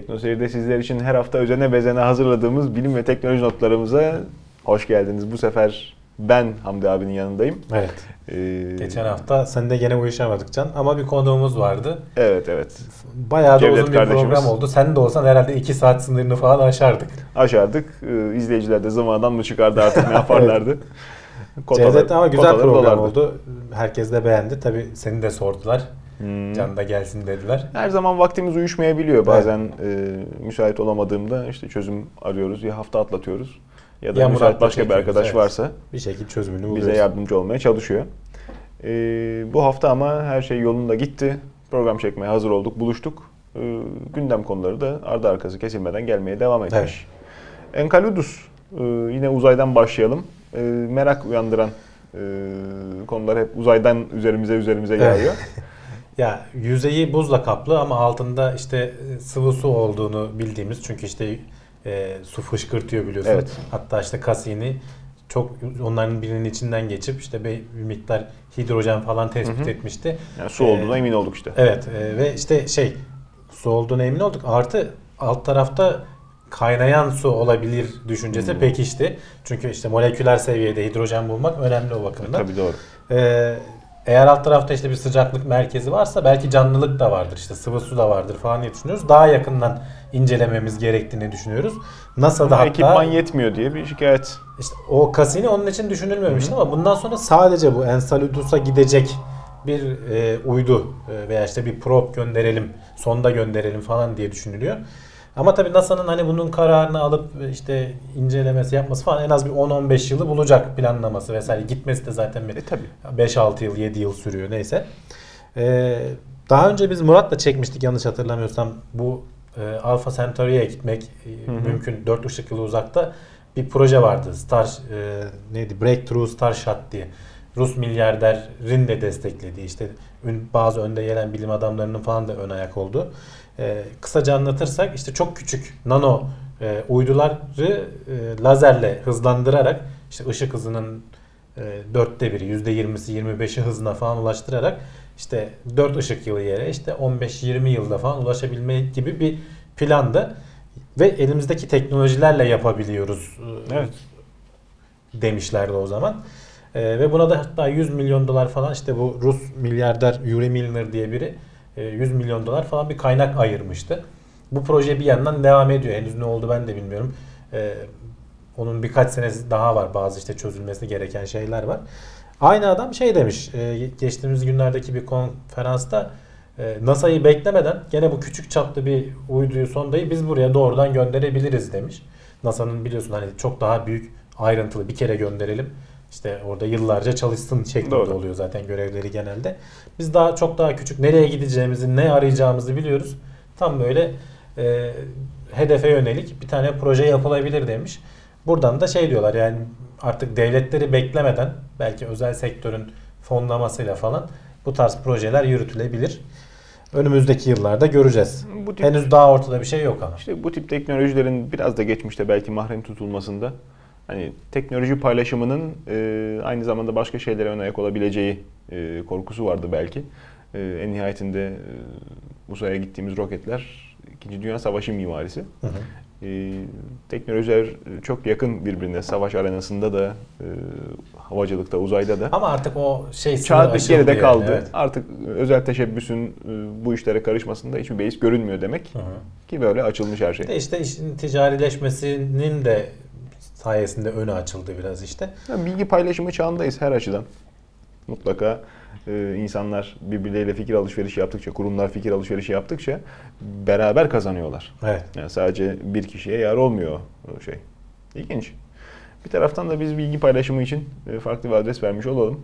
Teknoseyir'de sizler için her hafta özene bezene hazırladığımız bilim ve teknoloji notlarımıza hoş geldiniz. Bu sefer ben Hamdi abinin yanındayım. Evet. Ee, Geçen hafta sen de gene uyuşamadık Can ama bir konuğumuz vardı. Evet evet. Bayağı da Cevdet uzun bir program oldu. Sen de olsan herhalde 2 saat sınırını falan aşardık. Aşardık. Ee, izleyiciler de zamandan mı çıkardı artık ne yaparlardı. Kotalar, Cevdet ama güzel program dolardı. oldu. Herkes de beğendi. Tabii seni de sordular. Hmm. Can da gelsin dediler. Her zaman vaktimiz uyuşmayabiliyor. Bazen evet. e, müsait olamadığımda işte çözüm arıyoruz ya hafta atlatıyoruz. Ya da ya müsait başka bir arkadaş evet. varsa bir şekilde çözümünü buluyoruz. Bize yardımcı olmaya çalışıyor. E, bu hafta ama her şey yolunda gitti. Program çekmeye hazır olduk, buluştuk. E, gündem konuları da ardı arkası kesilmeden gelmeye devam etmiş. Evet. Enkaludus e, yine uzaydan başlayalım. E, merak uyandıran e, konular hep uzaydan üzerimize üzerimize yağıyor. Ya yüzeyi buzla kaplı ama altında işte e, sıvı su olduğunu bildiğimiz çünkü işte e, su fışkırtıyor biliyorsun. Evet. Hatta işte Cassini çok onların birinin içinden geçip işte bir, bir miktar hidrojen falan tespit hı hı. etmişti. Yani su olduğuna ee, emin olduk işte. Evet e, ve işte şey su olduğuna emin olduk. Artı alt tarafta kaynayan su olabilir düşüncesi hmm. pekişti. Çünkü işte moleküler seviyede hidrojen bulmak önemli o bakımdan. E, tabii doğru. Ee, eğer alt tarafta işte bir sıcaklık merkezi varsa belki canlılık da vardır işte sıvı su da vardır falan diye düşünüyoruz. Daha yakından incelememiz gerektiğini düşünüyoruz. NASA'da hatta... Ekipman yetmiyor diye bir şikayet. İşte o Cassini onun için düşünülmemişti ama bundan sonra sadece bu Enceladus'a gidecek bir e, uydu e, veya işte bir probe gönderelim, sonda gönderelim falan diye düşünülüyor. Ama tabii NASA'nın hani bunun kararını alıp işte incelemesi yapması falan en az bir 10-15 yılı bulacak planlaması vesaire. Gitmesi de zaten bir e, tabii. 5-6 yıl 7 yıl sürüyor neyse. Ee, daha önce biz Murat'la çekmiştik yanlış hatırlamıyorsam bu e, Alpha Centauri'ye gitmek e, mümkün 4 ışık yılı uzakta bir proje vardı. Star e, neydi? Breakthrough Starshot diye. Rus milyarderin de desteklediği işte bazı önde gelen bilim adamlarının falan da ön ayak olduğu. E, kısaca anlatırsak işte çok küçük nano e, uyduları e, lazerle hızlandırarak işte ışık hızının e, dörtte biri, yüzde yirmisi, yirmi beşi hızına falan ulaştırarak işte 4 ışık yılı yere işte 15-20 yılda falan ulaşabilme gibi bir plandı. Ve elimizdeki teknolojilerle yapabiliyoruz e, evet. demişlerdi o zaman. E, ve buna da hatta 100 milyon dolar falan işte bu Rus milyarder Yuri Milner diye biri 100 e, milyon dolar falan bir kaynak ayırmıştı. Bu proje bir yandan devam ediyor. Henüz ne oldu ben de bilmiyorum. E, onun birkaç senesi daha var. Bazı işte çözülmesi gereken şeyler var. Aynı adam şey demiş. E, geçtiğimiz günlerdeki bir konferansta NASA'yı beklemeden gene bu küçük çaplı bir uyduyu sondayı biz buraya doğrudan gönderebiliriz demiş. NASA'nın biliyorsun hani çok daha büyük ayrıntılı bir kere gönderelim işte orada yıllarca çalışsın şeklinde Doğru. oluyor zaten görevleri genelde. Biz daha çok daha küçük nereye gideceğimizi, ne arayacağımızı biliyoruz. Tam böyle e, hedefe yönelik bir tane proje yapılabilir demiş. Buradan da şey diyorlar yani artık devletleri beklemeden belki özel sektörün fonlamasıyla falan bu tarz projeler yürütülebilir. Önümüzdeki yıllarda göreceğiz. Bu tip, Henüz daha ortada bir şey yok ama. İşte bu tip teknolojilerin biraz da geçmişte belki mahrem tutulmasında hani teknoloji paylaşımının e, aynı zamanda başka şeylere ön ayak olabileceği e, korkusu vardı belki. E, en nihayetinde e, uzaya gittiğimiz roketler İkinci Dünya Savaşı mimarisi. Hı hı. E, teknolojiler çok yakın birbirine. Savaş arenasında da, e, havacılıkta, uzayda da. Ama artık o şey Çağ geride kaldı. Yani, evet. Artık özel teşebbüsün e, bu işlere karışmasında hiçbir beis görünmüyor demek. Hı hı. Ki böyle açılmış her şey. De işte işin ticarileşmesinin de sayesinde önü açıldı biraz işte. Yani bilgi paylaşımı çağındayız her açıdan. Mutlaka e, insanlar birbirleriyle fikir alışverişi yaptıkça, kurumlar fikir alışverişi yaptıkça beraber kazanıyorlar. Evet. Yani sadece bir kişiye yar olmuyor o şey. İlginç. Bir taraftan da biz bilgi paylaşımı için e, farklı bir adres vermiş olalım.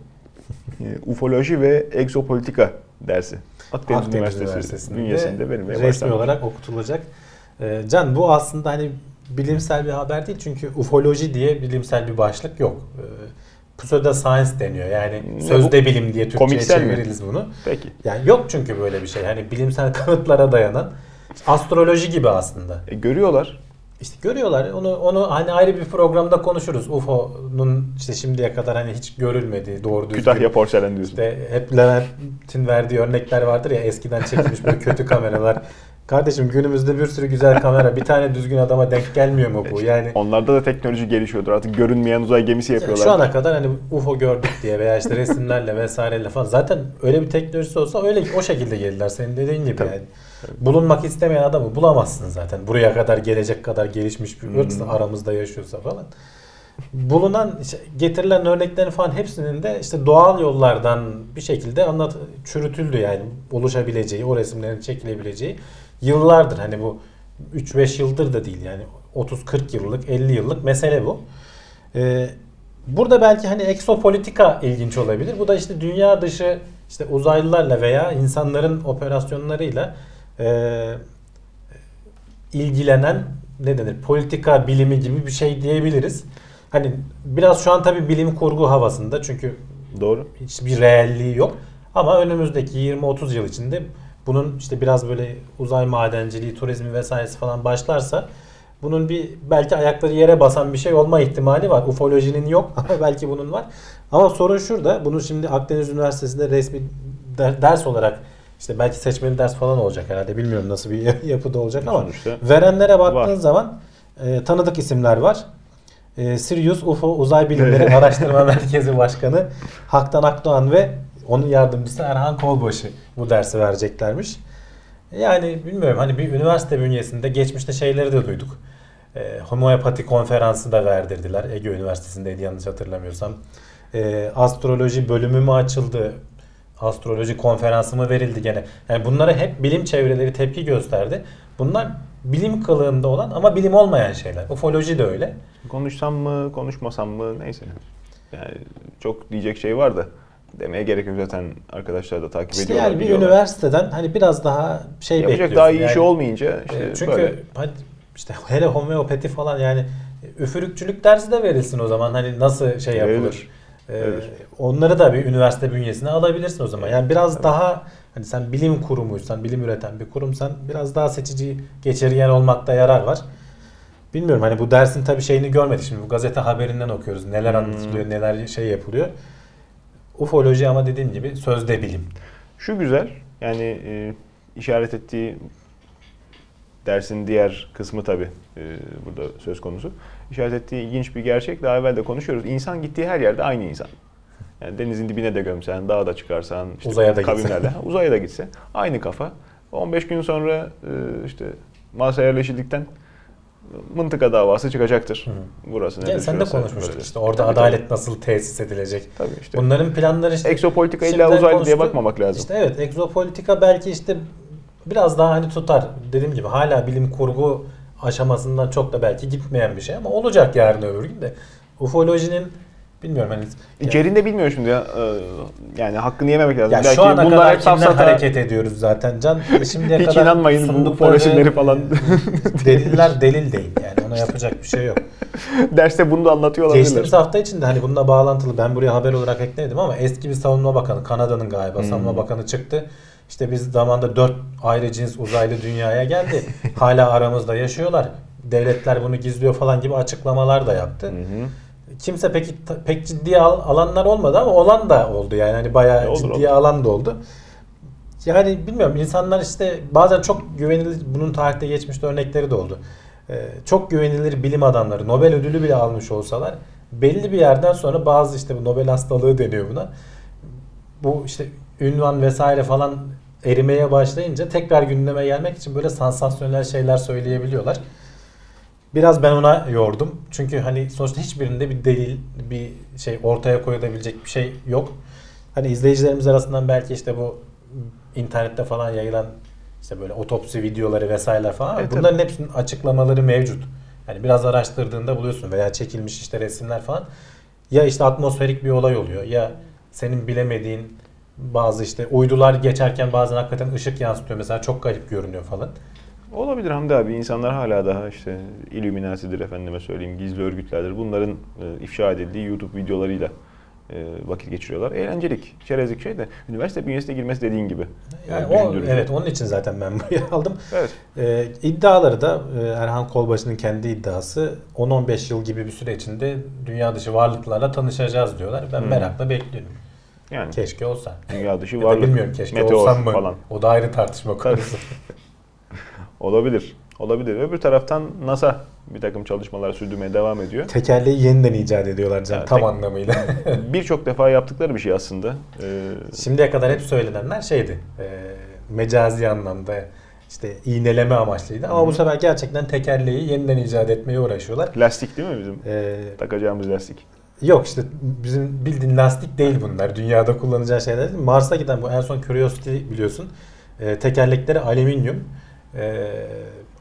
E, ufoloji ve egzopolitika dersi. Akdeniz, Akdeniz Üniversitesi Üniversitesi'nde bünyesinde benim resmi olarak okutulacak. E, Can bu aslında hani bilimsel bir haber değil çünkü ufoloji diye bilimsel bir başlık yok. Ee, pseudo science deniyor. Yani ne sözde bu? bilim diye Türkçe'ye çeviririz mi? bunu. Peki. Yani yok çünkü böyle bir şey. Hani bilimsel kanıtlara dayanan astroloji gibi aslında. E, görüyorlar. İşte görüyorlar. Onu onu hani ayrı bir programda konuşuruz. UFO'nun işte şimdiye kadar hani hiç görülmediği doğru düzgün. Kütahya porselen diyorsun. İşte hep Levent'in verdiği örnekler vardır ya eskiden çekilmiş böyle kötü kameralar Kardeşim günümüzde bir sürü güzel kamera bir tane düzgün adama denk gelmiyor mu bu? Yani Onlarda da teknoloji gelişiyordur. Artık görünmeyen uzay gemisi yapıyorlar. şu ana kadar hani UFO gördük diye veya işte resimlerle vesaireyle falan zaten öyle bir teknolojisi olsa öyle o şekilde gelirler senin dediğin gibi Tabii. yani. Bulunmak istemeyen adamı bulamazsın zaten. Buraya kadar gelecek kadar gelişmiş bir ırk aramızda yaşıyorsa falan. Bulunan getirilen örneklerin falan hepsinin de işte doğal yollardan bir şekilde anlat çürütüldü yani oluşabileceği, o resimlerin çekilebileceği yıllardır. Hani bu 3-5 yıldır da değil yani 30-40 yıllık, 50 yıllık mesele bu. Ee, burada belki hani eksopolitika ilginç olabilir. Bu da işte dünya dışı işte uzaylılarla veya insanların operasyonlarıyla e, ilgilenen ne denir politika bilimi gibi bir şey diyebiliriz. Hani biraz şu an tabii bilim kurgu havasında çünkü Doğru. hiçbir reelliği yok. Ama önümüzdeki 20-30 yıl içinde bunun işte biraz böyle uzay madenciliği, turizmi vesairesi falan başlarsa bunun bir belki ayakları yere basan bir şey olma ihtimali var. Ufolojinin yok ama belki bunun var. Ama sorun şurada. Bunu şimdi Akdeniz Üniversitesi'nde resmi der- ders olarak işte belki seçmeli ders falan olacak herhalde. Bilmiyorum nasıl bir yapıda olacak ama Sonuçta verenlere baktığın var. zaman e, tanıdık isimler var. E, Sirius UFO Uzay Bilimleri Araştırma Merkezi Başkanı Haktan Akdoğan ve onun yardımcısı Erhan Kolbaşı bu dersi vereceklermiş. Yani bilmiyorum hani bir üniversite bünyesinde geçmişte şeyleri de duyduk. E, homeopati konferansı da verdirdiler. Ege Üniversitesi'ndeydi yanlış hatırlamıyorsam. E, astroloji bölümü mü açıldı? Astroloji konferansı mı verildi gene? Yani bunlara hep bilim çevreleri tepki gösterdi. Bunlar bilim kılığında olan ama bilim olmayan şeyler. Ufoloji de öyle. konuşsam mı, konuşmasam mı neyse. Yani çok diyecek şey var da demeye gerek yok zaten arkadaşlar da takip İşte ediyorlar. yani bir biliyorlar. üniversiteden hani biraz daha şey Yapacak bekliyorsun. daha iyi yani. işi olmayınca işte E, Çünkü böyle. hadi işte hele homeopati falan yani üfürükçülük dersi de verilsin o zaman hani nasıl şey yapılır. Verilir. E, Verilir. onları da bir üniversite bünyesine alabilirsin o zaman. Yani biraz daha hani sen bilim kurumuysan, bilim üreten bir kurumsan biraz daha seçici geçirgen olmakta yarar var. Bilmiyorum hani bu dersin tabii şeyini görmedik. Şimdi bu gazete haberinden okuyoruz. Neler Hmm. anlatılıyor, neler şey yapılıyor. Ufoloji ama dediğim gibi sözde bilim. Şu güzel yani e, işaret ettiği dersin diğer kısmı tabi burada söz konusu. İşaret ettiği ilginç bir gerçek. Daha evvel de konuşuyoruz. İnsan gittiği her yerde aynı insan. Yani denizin dibine de gömsen, dağa da çıkarsan, işte Uzaya da gitsen. kavimlerle, ha, uzaya da gitse aynı kafa. 15 gün sonra e, işte Mars'a yerleşildikten mıntıka davası çıkacaktır. Burası Yani nedir? sen de konuşmuştuk işte orada Tabii, adalet nasıl tesis edilecek. Tabii, tabii işte. Bunların planları işte Eksopolitika illa uzaylı diye bakmamak lazım. İşte evet egzopolitika belki işte biraz daha hani tutar. Dediğim gibi hala bilim kurgu aşamasından çok da belki gitmeyen bir şey ama olacak yarın öbür gün de. Ufolojinin bilmiyorum hani İçeriğini de bilmiyor şimdi ya. Ee, Yani hakkını yememek lazım. ya Belki şu ana bunlar kadar safsata- hareket ediyoruz zaten Can. Şimdiye Hiç kadar inanmayın bu paylaşımları falan. e, Deliller delil değil yani ona yapacak bir şey yok. Derste bunu da anlatıyor olabilirler. Geçtiğimiz hafta içinde hani bununla bağlantılı ben buraya haber olarak ekledim ama eski bir savunma bakanı Kanada'nın galiba Hmm. savunma bakanı çıktı. İşte biz zamanda dört ayrı cins uzaylı dünyaya geldi. Hala aramızda yaşıyorlar. Devletler bunu gizliyor falan gibi açıklamalar da yaptı. Hı hı. Kimse peki pek ciddiye al- alanlar olmadı ama olan da oldu yani hani bayağı E, olur, ciddiye olur. alan da oldu. Yani bilmiyorum insanlar işte bazen çok güvenilir bunun tarihte geçmişte örnekleri de oldu. Ee, çok güvenilir bilim adamları Nobel ödülü bile almış olsalar belli bir yerden sonra bazı işte bu Nobel hastalığı deniyor buna. Bu işte ünvan vesaire falan erimeye başlayınca tekrar gündeme gelmek için böyle sansasyonel şeyler söyleyebiliyorlar. Biraz ben ona yordum. Çünkü hani sonuçta hiçbirinde bir delil, bir şey ortaya koyulabilecek bir şey yok. Hani izleyicilerimiz arasından belki işte bu internette falan yayılan işte böyle otopsi videoları vesaireler falan. Evet, Bunların hepsinin açıklamaları mevcut. Yani biraz araştırdığında buluyorsun veya çekilmiş işte resimler falan. Ya işte atmosferik bir olay oluyor ya senin bilemediğin bazı işte uydular geçerken bazen hakikaten ışık yansıtıyor mesela çok garip görünüyor falan. Olabilir Hamdi abi. İnsanlar hala daha işte Illuminati'dir efendime söyleyeyim, gizli örgütlerdir. Bunların e, ifşa edildiği YouTube videolarıyla e, vakit geçiriyorlar. Eğlencelik, çerezlik şey de üniversite bünyesine girmesi dediğin gibi. Yani e, o evet onun için zaten ben buraya aldım. Evet. Ee, iddiaları da e, Erhan Kolbaşı'nın kendi iddiası 10-15 yıl gibi bir süre içinde dünya dışı varlıklarla tanışacağız diyorlar. Ben Hmm. merakla bekliyorum. Yani Keşke olsa. dünya dışı varlık, bilmiyorum keşke meteor olsam mı? falan. O da ayrı tartışma konusu. Olabilir. Olabilir. Öbür taraftan NASA bir takım çalışmalar sürdürmeye devam ediyor. Tekerleği yeniden icat ediyorlar canım Evet, tam tek- anlamıyla. Birçok defa yaptıkları bir şey aslında. Ee, Şimdiye kadar hep söylenenler şeydi. E, mecazi anlamda işte iğneleme amaçlıydı. Ama bu sefer gerçekten tekerleği yeniden icat etmeye uğraşıyorlar. lastik değil mi bizim? E, Takacağımız lastik. yok işte bizim bildiğin lastik değil bunlar. Dünyada kullanacağı şeyler değil. Mars'a giden bu en son Curiosity biliyorsun. E, tekerlekleri alüminyum. E,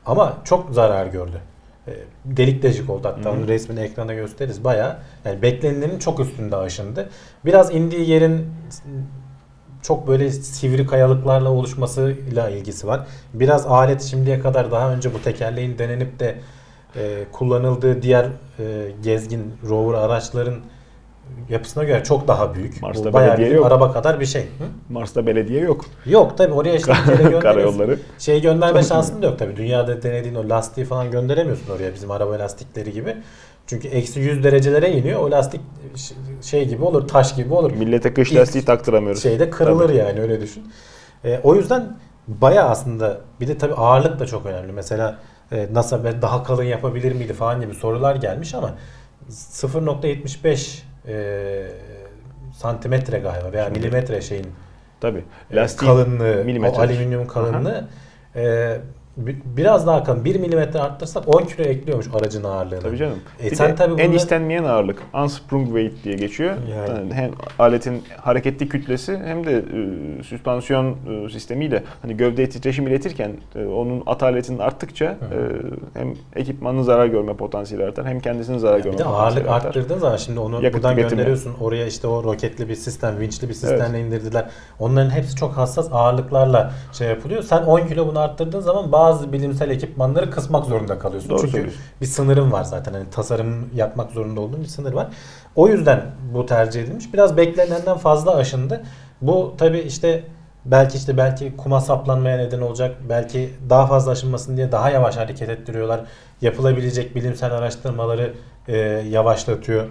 ama çok zarar gördü. E, delik deşik oldu hatta Hı hı. onun resmini ekrana gösteririz. Baya yani beklenenin çok üstünde aşındı. Biraz indiği yerin çok böyle sivri kayalıklarla oluşmasıyla ilgisi var. Biraz alet şimdiye kadar daha önce bu tekerleğin denenip de e, kullanıldığı diğer e, gezgin rover araçların yapısına göre çok daha büyük. Mars'ta bu bayağı belediye bir yok. araba kadar bir şey. Hı? Mars'ta belediye yok. Yok tabi oraya işte bir kere. Karayolları. Şey gönderme şansın da yok tabi. Dünyada denediğin o lastiği falan gönderemiyorsun oraya bizim araba lastikleri gibi. Çünkü eksi 100 derecelere iniyor. O lastik şey gibi olur, taş gibi olur. Millete kış İlk lastiği taktıramıyoruz. Şeyde kırılır Tabii. yani öyle düşün. E, o yüzden baya aslında bir de tabi ağırlık da çok önemli. Mesela e, NASA daha kalın yapabilir miydi falan gibi sorular gelmiş ama 0.75 e, santimetre galiba veya Şimdi- milimetre şeyin Tabii. e, Lastiğin kalınlığı, milimetre. o alüminyum kalınlığı e, bi- biraz daha kalın 1 milimetre arttırsak 10 kilo ekliyormuş aracın ağırlığına. Tabii canım. E bir sen tabii en bunları- istenmeyen ağırlık unsprung weight diye geçiyor. Yani. Yani hem aletin hareketli kütlesi hem de e, süspansiyon e, sistemiyle hani gövdeye titreşim iletirken e, onun ataletinin arttıkça e, hem ekipmanın zarar görme potansiyeli artar hem kendisinin zarar Bir görme de ağırlık artar. arttırdığın zaman şimdi onu Yakıt buradan tüketimi. gönderiyorsun. Oraya işte o roketli bir sistem, vinçli bir sistemle indirdiler. Onların hepsi çok hassas ağırlıklarla şey yapılıyor. Sen 10 kilo bunu arttırdığın zaman bazı bilimsel ekipmanları kısmak zorunda kalıyorsun. Doğru Çünkü bir sınırın var zaten. Hani tasarım yapmak zorunda olduğun bir sınır var. O yüzden bu tercih edilmiş. Biraz beklenenden fazla aşındı. Bu tabi işte belki işte belki kuma saplanmaya neden olacak. Belki daha fazla aşınmasın diye daha yavaş hareket ettiriyorlar. Yapılabilecek bilimsel araştırmaları e, yavaşlatıyor.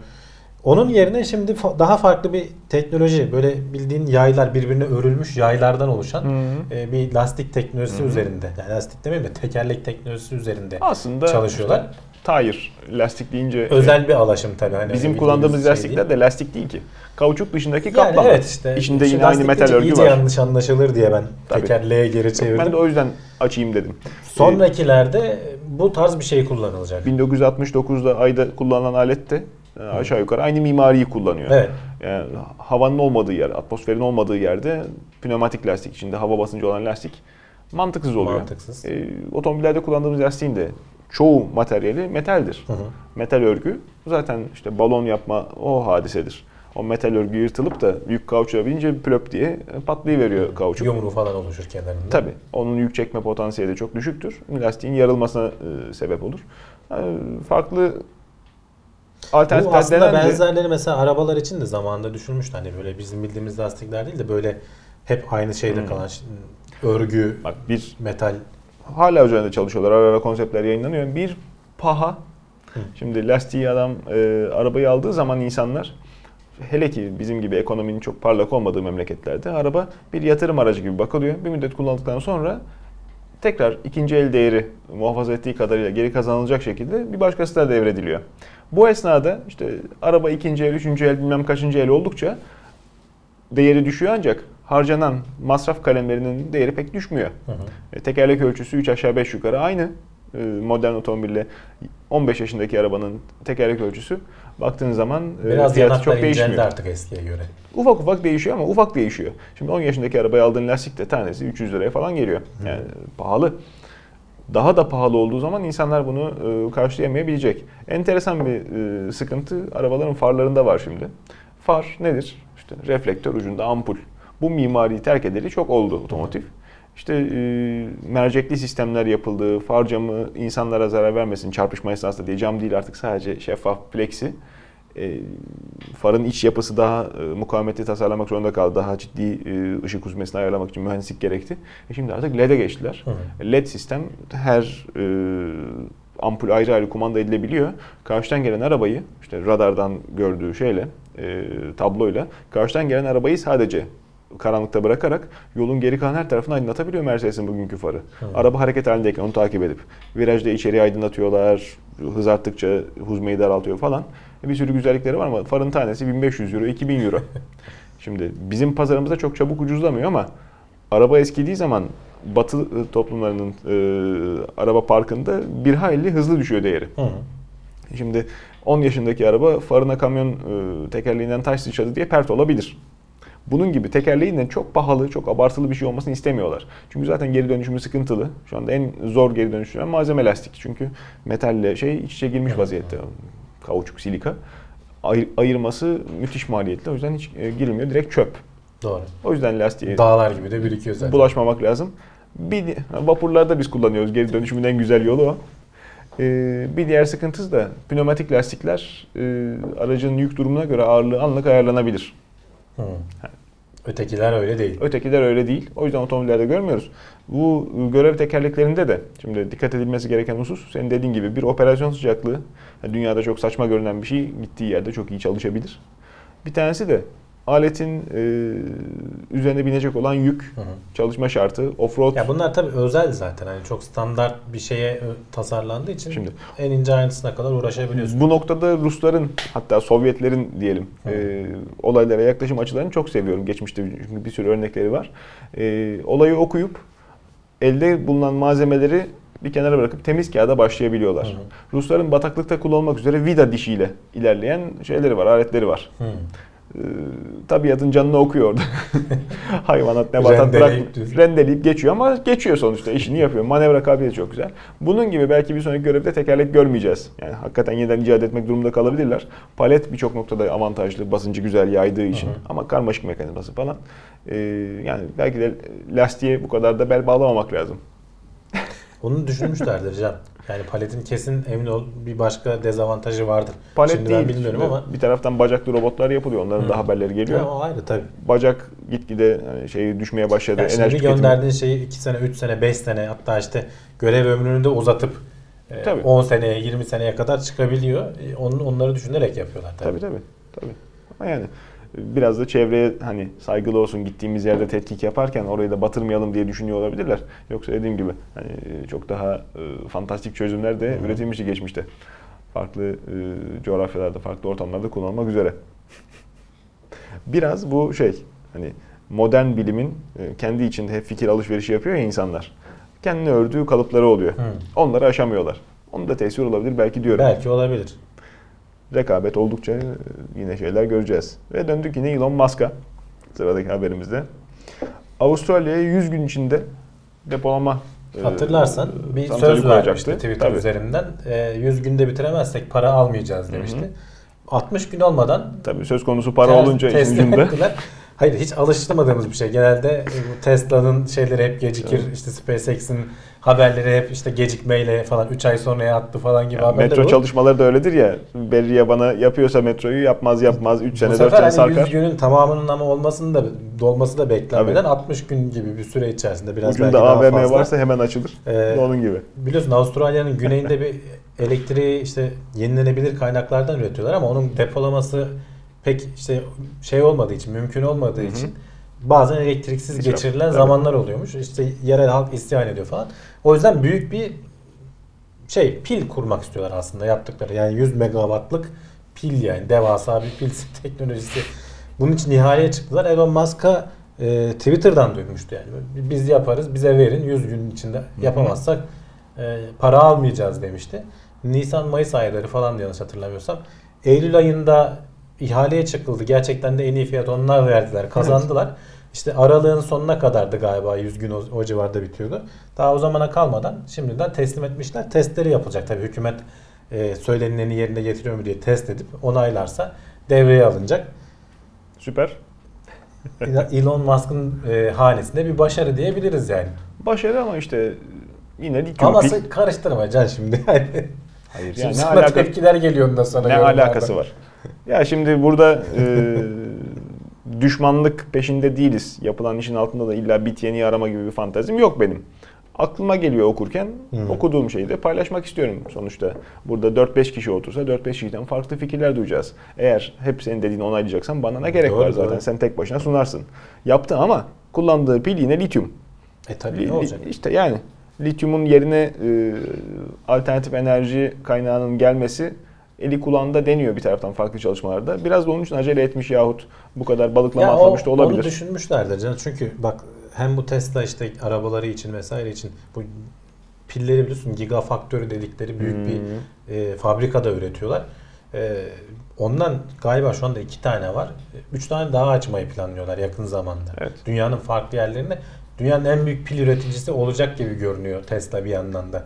Onun yerine şimdi daha farklı bir teknoloji böyle bildiğin yaylar birbirine örülmüş yaylardan oluşan e, bir lastik teknolojisi Hı hı. üzerinde. Yani lastik demeyeyim de tekerlek teknolojisi üzerinde Aslında çalışıyorlar. tire lastik deyince Özel bir alaşım tabii. Hani bizim kullandığımız şey lastikler değil. de lastik değil ki. Kauçuk dışındaki yani kaplama. evet işte. İçinde yine aynı metal örgü iyice var. yanlış anlaşılır diye ben Tabii. tekerleğe geri çevirdim. Ben de o yüzden açayım dedim. Sonrakilerde bu tarz bir şey kullanılacak. 1969'da ayda kullanılan alet de e, aşağı yukarı aynı mimariyi kullanıyor. Evet. Yani havanın olmadığı yer, atmosferin olmadığı yerde pneumatik lastik içinde hava basıncı olan lastik mantıksız oluyor. Mantıksız. E, otomobillerde kullandığımız lastiğin de çoğu materyali metaldir. Hı hı. Metal örgü zaten işte balon yapma o hadisedir. O metal örgü yırtılıp da büyük kauçuğa binince plöp diye patlayıveriyor kauçuk. Yumru falan oluşur kenarında. Tabii. Onun yük çekme potansiyeli de çok düşüktür. Lastiğin yarılmasına e, sebep olur. E, farklı Bu alternatifler aslında benzerleri mesela arabalar için de zamanında düşünmüştü. Hani böyle bizim bildiğimiz lastikler değil de böyle hep aynı şeyde Hmm. kalan örgü, Bak bir metal. hala üzerinde çalışıyorlar. Ara ara konseptler yayınlanıyor. Bir paha. Hı. Şimdi lastiği adam e, arabayı aldığı zaman insanlar hele ki bizim gibi ekonominin çok parlak olmadığı memleketlerde araba bir yatırım aracı gibi bakılıyor. Bir müddet kullandıktan sonra tekrar ikinci el değeri muhafaza ettiği kadarıyla geri kazanılacak şekilde bir başkasına devrediliyor. Bu esnada işte araba ikinci el, üçüncü el bilmem kaçıncı el oldukça değeri düşüyor ancak harcanan masraf kalemlerinin değeri pek düşmüyor. Hı hı. E, Tekerlek ölçüsü 3 aşağı 5 yukarı aynı. E, Modern otomobille 15 yaşındaki arabanın tekerlek ölçüsü baktığın zaman e, Biraz fiyatı çok değişmiyor. artık eskiye göre. Ufak ufak değişiyor ama ufak değişiyor. Şimdi 10 yaşındaki arabayı aldığın lastik de tanesi 300 liraya falan geliyor. Yani pahalı. Daha da pahalı olduğu zaman insanlar bunu e, karşılayamayabilecek. Enteresan bir e, sıkıntı arabaların farlarında var şimdi. Far nedir? İşte reflektör ucunda ampul. Bu mimariyi terk edeli çok oldu otomotiv. İşte e, mercekli sistemler yapıldı, far camı insanlara zarar vermesin çarpışma esnasında diye cam değil artık sadece şeffaf plexi. E, farın iç yapısı daha e, mukavemetli tasarlamak zorunda kaldı. Daha ciddi e, ışık huzmesini ayarlamak için mühendislik gerekti. E şimdi artık LED'e geçtiler. Hı LED sistem her e, ampul ayrı ayrı kumanda edilebiliyor. Karşıdan gelen arabayı işte radardan gördüğü şeyle e, tabloyla karşıdan gelen arabayı sadece karanlıkta bırakarak yolun geri kalan her tarafını aydınlatabiliyor Mercedes'in bugünkü farı. Araba hareket halindeyken onu takip edip virajda içeriği aydınlatıyorlar. Hız arttıkça huzmeyi daraltıyor falan. Bir sürü güzellikleri var ama farın tanesi 1500 euro, 2000 euro. Şimdi bizim pazarımızda çok çabuk ucuzlamıyor ama araba eskidiği zaman batı e, toplumlarının e, araba parkında bir hayli hızlı düşüyor değeri. Hı. Şimdi 10 yaşındaki araba farına kamyon e, tekerleğinden taş sıçradı diye pert olabilir. Bunun gibi tekerleğinden çok pahalı, çok abartılı bir şey olmasını istemiyorlar. Çünkü zaten geri dönüşümü sıkıntılı. Şu anda en zor geri dönüştüren malzeme lastik. Çünkü metalle şey iç içe girmiş vaziyette. Kauçuk, silika. Ayır- ayırması müthiş maliyetli. O yüzden hiç e, girilmiyor. Direkt çöp. Doğru. O yüzden lastiğe Dağlar gibi de birikiyor zaten. bulaşmamak lazım. Bir vapurlarda biz kullanıyoruz. Geri dönüşümün en güzel yolu o. Ee, bir diğer sıkıntısı da pneumatik lastikler e, aracın yük durumuna göre ağırlığı anlık ayarlanabilir. Hı. Ötekiler öyle değil. Ötekiler öyle değil. O yüzden otomobillerde görmüyoruz. Bu görev tekerleklerinde de şimdi dikkat edilmesi gereken husus senin dediğin gibi bir operasyon sıcaklığı. Dünyada çok saçma görünen bir şey gittiği yerde çok iyi çalışabilir. Bir tanesi de aletin e, üzerine binecek olan yük, Hı hı. çalışma şartı, offroad Ya bunlar tabii özel zaten. Hani çok standart bir şeye ö- tasarlandığı için Şimdi- en ince ayrıntısına kadar uğraşabiliyorsun. Bu noktada Rusların hatta Sovyetlerin diyelim e, olaylara yaklaşım açılarını çok seviyorum. Geçmişte çünkü bir sürü örnekleri var. E, olayı okuyup elde bulunan malzemeleri bir kenara bırakıp temiz kağıda başlayabiliyorlar. Hı hı. Rusların bataklıkta kullanılmak üzere vida dişiyle ilerleyen şeyleri var, aletleri var. Hı. E, tabiatın canını okuyor orada. Hayvanat, nebatat bırak, Rendeleyip düz. rendeleyip geçiyor ama geçiyor sonuçta işini yapıyor. Manevra kabiliyeti çok güzel. Bunun gibi belki bir sonraki görevde tekerlek görmeyeceğiz. Yani hakikaten yeniden icat etmek durumunda kalabilirler. Palet birçok noktada avantajlı, basıncı güzel yaydığı için Hı hı. ama karmaşık mekanizması falan. Ee, yani belki de lastiğe bu kadar da bel bağlamamak lazım. Onu düşünmüşlerdir Can. Yani paletin kesin emin ol bir başka dezavantajı vardır. Palet Şimdi değil. ben bilmiyorum Şimdi ama Bir taraftan bacaklı robotlar yapılıyor. Onların Hı. da haberleri geliyor. Ya, o ayrı tabii. Bacak gitgide hani şey düşmeye başladı. Yani enerji bir tüketimi- gönderdiğin şeyi 2 sene, 3 sene, 5 sene hatta işte görev ömrünü de uzatıp e, Tabii. 10 seneye, 20 seneye kadar çıkabiliyor. E, Onu, onları düşünerek yapıyorlar tabii. Tabii tabii. tabii. Ama yani biraz da çevreye hani saygılı olsun gittiğimiz yerde tetkik yaparken orayı da batırmayalım diye düşünüyor olabilirler. Yoksa dediğim gibi hani çok daha e, fantastik çözümler de hı. üretilmişti geçmişte. Farklı e, coğrafyalarda, farklı ortamlarda kullanılmak üzere. Biraz bu şey hani modern bilimin e, kendi içinde hep fikir alışverişi yapıyor ya insanlar. Kendini ördüğü kalıpları oluyor. Hı. Onları aşamıyorlar. Onun da tesir olabilir belki diyorum Belki olabilir. Rekabet oldukça e, yine şeyler göreceğiz. Ve döndük yine Elon Musk'a sıradaki haberimizde. Avustralya'ya 100 gün içinde depolama e, Hatırlarsan bir santrali söz vermişti Twitter Tabii. üzerinden. E, 100 günde bitiremezsek para almayacağız demişti. 60 gün olmadan Tabii söz konusu para ters- olunca teslim ettiler. Hayır hiç alıştırmadığımız bir şey. Genelde e, bu Tesla'nın şeyleri hep gecikir. Evet. İşte SpaceX'in haberleri hep işte gecikmeyle falan 3 ay sonraya attı falan gibi Yani haberler metro olur. çalışmaları da öyledir ya. Berriye bana yapıyorsa metroyu yapmaz yapmaz 3 Bu sene 4 sefer sene hani sarkar. 100 günün tamamının ama olmasını da dolması da beklenmeden Tabii. 60 gün gibi bir süre içerisinde biraz belki Ucunda daha AVM fazla. varsa hemen açılır. Ee, Onun gibi. Biliyorsun Avustralya'nın güneyinde bir elektriği işte yenilenebilir kaynaklardan üretiyorlar ama onun depolaması pek işte şey olmadığı için, mümkün olmadığı Hı hı. için bazen elektriksiz İsraf, geçirilen tabii. zamanlar oluyormuş. İşte yerel halk isyan ediyor falan. O yüzden büyük bir şey pil kurmak istiyorlar aslında yaptıkları. Yani 100 megawattlık pil yani devasa bir pil teknolojisi. Bunun için ihaleye çıktılar. Elon Musk'a e, Twitter'dan duymuştu yani. Biz yaparız, bize verin 100 gün içinde yapamazsak e, para almayacağız demişti. Nisan Mayıs ayları falan diye yanlış hatırlamıyorsam. Eylül ayında ihaleye çıkıldı. Gerçekten de en iyi fiyat onlar verdiler. Kazandılar. İşte aralığın sonuna kadardı galiba 100 gün o, o civarda bitiyordu. Daha o zamana kalmadan şimdiden teslim etmişler. Testleri yapılacak tabii hükümet e, söylenileni yerine getiriyor mu diye test edip onaylarsa devreye alınacak. Süper. Elon Musk'ın e, hanesinde bir başarı diyebiliriz yani. Başarı ama işte yine lityum Ama pil. karıştırma Can şimdi. Hayır Şimdi yani ne, sana alaka, tepkiler geliyor ondan sonra. ne alakası var? Ya şimdi burada e, düşmanlık peşinde değiliz. Yapılan işin altında da illa bit yeni arama gibi bir fantezim yok benim. aklıma geliyor okurken Hı. okuduğum şeyi de paylaşmak istiyorum sonuçta. Burada 4-5 kişi otursa 4-5 kişiden farklı fikirler duyacağız. Eğer hep senin dediğini onaylayacaksan bana ne gerek Doğru, var zaten doğru. sen tek başına sunarsın. Yaptı ama kullandığı pil yine lityum. E tabii ne olacak? İşte yani lityumun yerine e, alternatif enerji kaynağının gelmesi eli kulağında deniyor bir taraftan farklı çalışmalarda. Biraz da onun için acele etmiş yahut bu kadar balıklama Ya atlamış da o- olabilir. Onu düşünmüşlerdir canım. Çünkü bak hem bu Tesla işte arabaları için vesaire için bu pilleri biliyorsun gigafaktörü dedikleri büyük Hmm. bir e, fabrikada üretiyorlar. E, ondan galiba şu anda iki tane var. E, Üç tane daha açmayı planlıyorlar yakın zamanda. Evet. Dünyanın farklı yerlerinde. Dünyanın en büyük pil üreticisi olacak gibi görünüyor Tesla bir yandan da.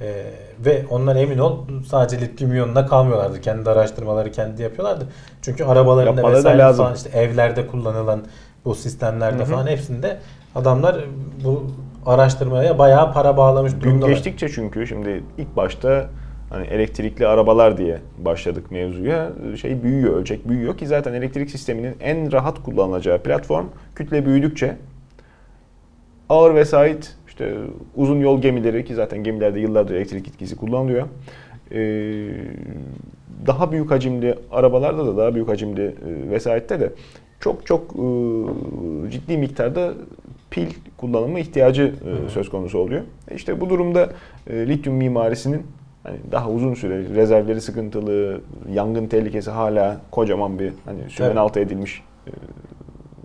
E, ve onlar emin ol sadece lityum iyonuna kalmıyorlardı. Kendi araştırmaları kendi yapıyorlardı. Çünkü arabalarında Yapmaları vesaire lazım. falan işte evlerde kullanılan bu sistemlerde Hı hı. falan hepsinde adamlar bu araştırmaya bayağı para bağlamış Gün durumdalar. geçtikçe çünkü şimdi ilk başta hani elektrikli arabalar diye başladık mevzuya. Şey büyüyor, ölçek büyüyor ki zaten elektrik sisteminin en rahat kullanılacağı platform kütle büyüdükçe ağır vesait işte uzun yol gemileri ki zaten gemilerde yıllardır elektrik etkisi kullanılıyor. Ee, daha büyük hacimli arabalarda da daha büyük hacimli e, vesaitte de çok çok e, ciddi miktarda pil kullanımı ihtiyacı e, söz konusu oluyor. E İşte bu durumda e, lityum mimarisinin hani daha uzun süre rezervleri sıkıntılı, yangın tehlikesi hala kocaman bir hani sümen altı edilmiş e,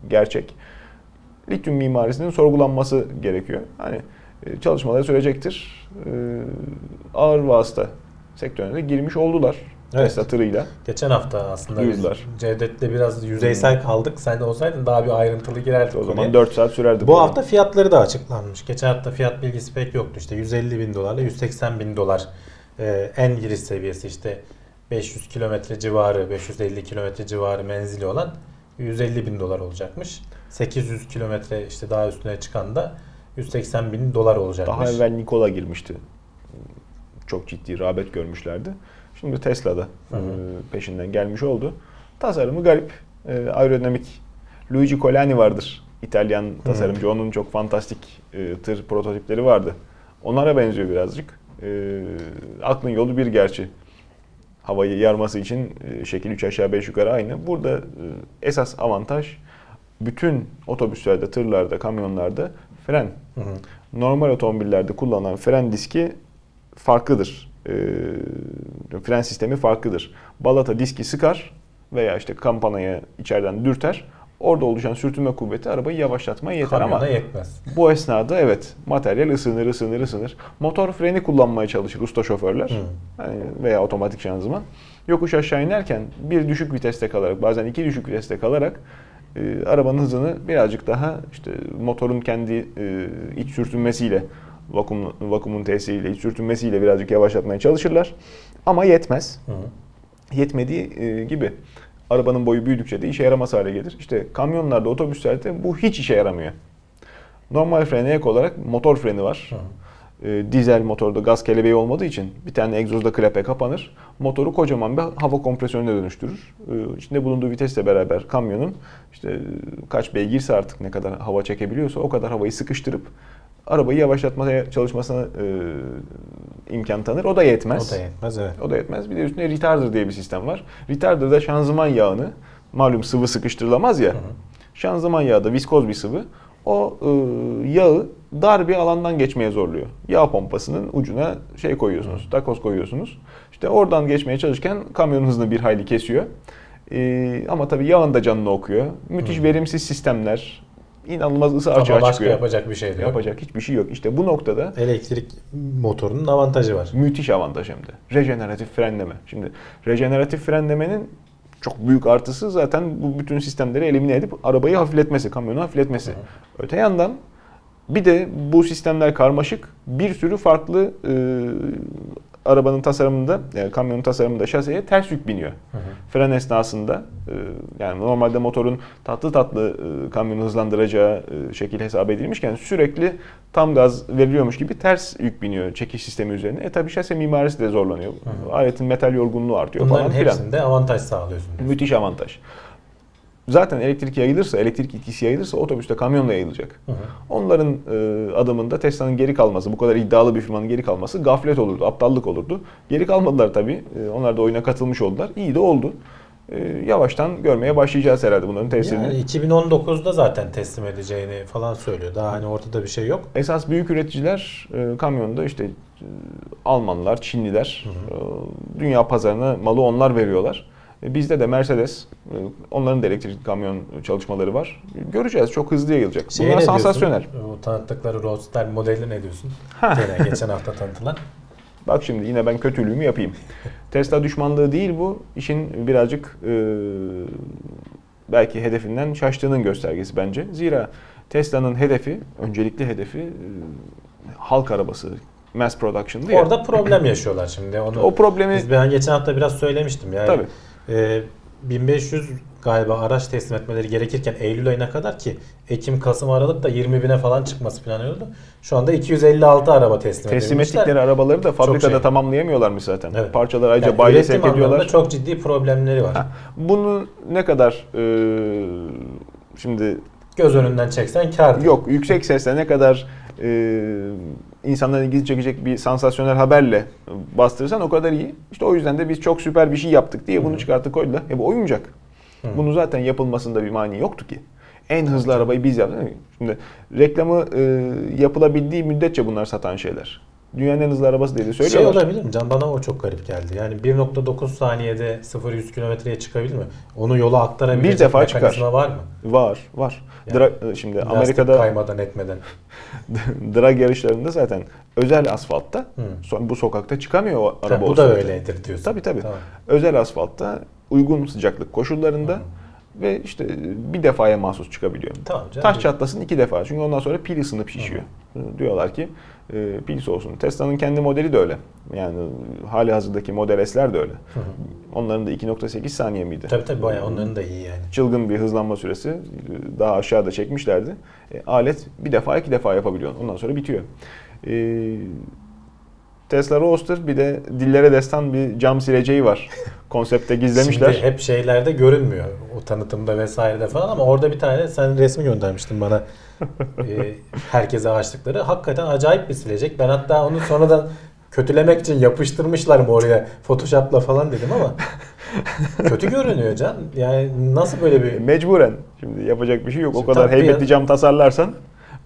gerçek. Lityum mimarisinin sorgulanması gerekiyor. Hani e, çalışmaları sürecektir. E, ağır vasıta sektörüne de girmiş oldular. Evet. Tesla tırıyla. Geçen hafta aslında biz Duyurdular. Cevdet'le biraz yüzeysel kaldık. Sen de olsaydın daha bir ayrıntılı girerdik O konuya. zaman 4 saat sürerdi. Bu program. hafta fiyatları da açıklanmış. Geçen hafta fiyat bilgisi pek yoktu. İşte 150 bin dolarla 180 bin dolar e, en giriş seviyesi işte 500 kilometre civarı, 550 kilometre civarı menzili olan 150 bin dolar olacakmış. 800 kilometre işte daha üstüne çıkan da 180 bin dolar olacakmış. Daha evvel Nikola girmişti. Çok ciddi rağbet görmüşlerdi. Şimdi Tesla'da Hı hı. e, peşinden gelmiş oldu. Tasarımı garip. E, aerodinamik. Luigi Colani vardır. İtalyan tasarımcı. Onun çok fantastik e, tır prototipleri vardı. Onlara benziyor birazcık. Aklın yolu bir gerçi. Havayı yarması için şekil 3 aşağı 5 yukarı aynı. Burada esas avantaj bütün otobüslerde, tırlarda, kamyonlarda fren Hı hı. normal otomobillerde kullanılan fren diski farklıdır. Ee, fren sistemi farklıdır. Balata diski sıkar veya işte kampanaya içeriden dürter. Orada oluşan sürtünme kuvveti arabayı yavaşlatmaya yeter Kamyona ama yetmez. bu esnada evet materyal ısınır ısınır ısınır. Motor freni kullanmaya çalışır usta şoförler Hı. hani veya otomatik şanzıman. Yokuş aşağı inerken bir düşük viteste kalarak bazen iki düşük viteste kalarak e, arabanın hızını birazcık daha işte motorun kendi e, iç sürtünmesiyle vakum vakumun tesiriyle iç sürtünmesiyle birazcık yavaşlatmaya çalışırlar. Ama yetmez. Hı. Yetmediği e, gibi arabanın boyu büyüdükçe de işe yaramaz hale gelir. İşte kamyonlarda, otobüslerde bu hiç işe yaramıyor. Normal frene ek olarak motor freni var. Hı. E, dizel motorda gaz kelebeği olmadığı için bir tane egzozda klepe kapanır. Motoru kocaman bir hava kompresörüne dönüştürür. E, içinde bulunduğu vitesle beraber kamyonun işte e, kaç beygirse artık ne kadar hava çekebiliyorsa o kadar havayı sıkıştırıp arabayı yavaşlatmaya çalışmasına e, imkan tanır. O da yetmez. O da yetmez evet. O da yetmez. Bir de üstüne retarder diye bir sistem var. Retarder'da şanzıman yağını malum sıvı sıkıştırılamaz ya. Hı hı. Şanzıman yağı da viskoz bir sıvı. O e, yağı dar bir alandan geçmeye zorluyor. Yağ pompasının ucuna şey koyuyorsunuz, takoz koyuyorsunuz. İşte oradan geçmeye çalışırken kamyonun hızını bir hayli kesiyor. E, ama tabii yağın da canını okuyor. Müthiş Hı. verimsiz sistemler. İnanılmaz ısı Ama açığa başka çıkıyor. yapacak bir şey de yok. Yapacak hiçbir şey yok. İşte bu noktada Elektrik motorunun avantajı var. Müthiş avantaj hem de. Rejeneratif frenleme. Şimdi rejeneratif frenlemenin çok büyük artısı zaten bu bütün sistemleri elimine edip arabayı hafifletmesi, kamyonu hafifletmesi. Hı. Öte yandan bir de bu sistemler karmaşık. Bir sürü farklı e, arabanın tasarımında, yani kamyonun tasarımında şaseye ters yük biniyor. Hı hı. Fren esnasında e, yani normalde motorun tatlı tatlı e, kamyonu hızlandıracağı e, şekil hesap edilmişken sürekli tam gaz veriliyormuş gibi ters yük biniyor çekiş sistemi üzerine. E tabi şase mimarisi de zorlanıyor. Hı. Aletin metal yorgunluğu artıyor Bunların falan filan. hepsinde avantaj sağlıyorsun. Müthiş avantaj. Zaten elektrik yayılırsa, elektrik etkisi yayılırsa otobüste kamyonla yayılacak. Hı hı. Onların e, adımında Tesla'nın geri kalması, bu kadar iddialı bir firmanın geri kalması gaflet olurdu, aptallık olurdu. Geri kalmadılar tabii. E, onlar da oyuna katılmış oldular. İyi de oldu. E, yavaştan görmeye başlayacağız herhalde bunların tesirini. Yani 2019'da zaten teslim edeceğini falan söylüyor. Daha hani ortada bir şey yok. Esas büyük üreticiler e, kamyonda işte e, Almanlar, Çinliler hı hı. E, dünya pazarına malı onlar veriyorlar. E, bizde de Mercedes, e, onların da elektrikli kamyon çalışmaları var. Göreceğiz. Çok hızlı yayılacak. Şeye Bunlar sansasyonel. O tanıttıkları Roadster modeli ne diyorsun? Gene geçen hafta tanıtılan. Bak şimdi yine ben kötülüğümü yapayım. Tesla düşmanlığı değil bu. İşin birazcık e, belki hedefinden şaştığının göstergesi bence. Zira Tesla'nın hedefi, öncelikli hedefi e, halk arabası, mass production diye. Orada problem yaşıyorlar şimdi. Onu o problemi biz ben geçen hafta biraz söylemiştim yani. Tabii. E, 1500 galiba araç teslim etmeleri gerekirken Eylül ayına kadar ki Ekim, Kasım, Aralık da 20 bine falan çıkması planlanıyordu. Şu anda 256 araba teslim Teslim ettikleri arabaları da fabrikada şey. tamamlayamıyorlarmış zaten. Evet. Parçalar ayrıca yani bayiye sevk ediyorlar. çok ciddi problemleri var. Ha, bunu ne kadar e, şimdi göz önünden çeksen kar. Yok yüksek sesle ne kadar e, insanların ilgisi çekecek bir sansasyonel haberle bastırırsan o kadar iyi. İşte o yüzden de biz çok süper bir şey yaptık diye bunu çıkarttık koydular. E bu oyuncak. Hı. Bunu zaten yapılmasında bir mani yoktu ki. En hızlı arabayı biz yaptık. Şimdi reklamı e, yapılabildiği müddetçe bunlar satan şeyler. Dünyanın en hızlı arabası diye de söylüyorlar. Şey olabilir mi? Can bana o çok garip geldi. Yani 1.9 saniyede 0-100 kilometreye çıkabilir mi? Onu yola aktarabilecek bir defa çıkar. var mı? Var, var. Yani, Dra- şimdi Amerika'da kaymadan etmeden. drag yarışlarında zaten özel asfaltta hmm. bu sokakta çıkamıyor o araba. Ha, bu da öyledir diyorsun. Tabii tabii. Tamam. Özel asfaltta uygun sıcaklık koşullarında hmm. Ve işte bir defaya mahsus çıkabiliyor. Tamam canım. Taş çatlasın iki defa. Çünkü ondan sonra pil ısınıp şişiyor. Hmm. Diyorlar ki e, pil soğusun. Tesla'nın kendi modeli de öyle. Yani hali hazırdaki Model S'ler de öyle. Hı hı. Onların da 2.8 saniye miydi? Tabii tabii bayağı onların da iyi yani. Çılgın bir hızlanma süresi. Daha aşağıda çekmişlerdi. E, alet bir defa iki defa yapabiliyor. Ondan sonra bitiyor. E, Tesla Roadster bir de dillere destan bir cam sileceği var. Konsepte gizlemişler. Şimdi hep şeylerde görünmüyor. O tanıtımda vesairede falan ama orada bir tane sen resmi göndermiştin bana. e, herkese açtıkları. Hakikaten acayip bir silecek. Ben hatta onu sonradan kötülemek için yapıştırmışlar mı oraya Photoshop'la falan dedim ama kötü görünüyor Can. Yani nasıl böyle bir... Mecburen. Şimdi yapacak bir şey yok. Şimdi o kadar heybetli ya. cam tasarlarsan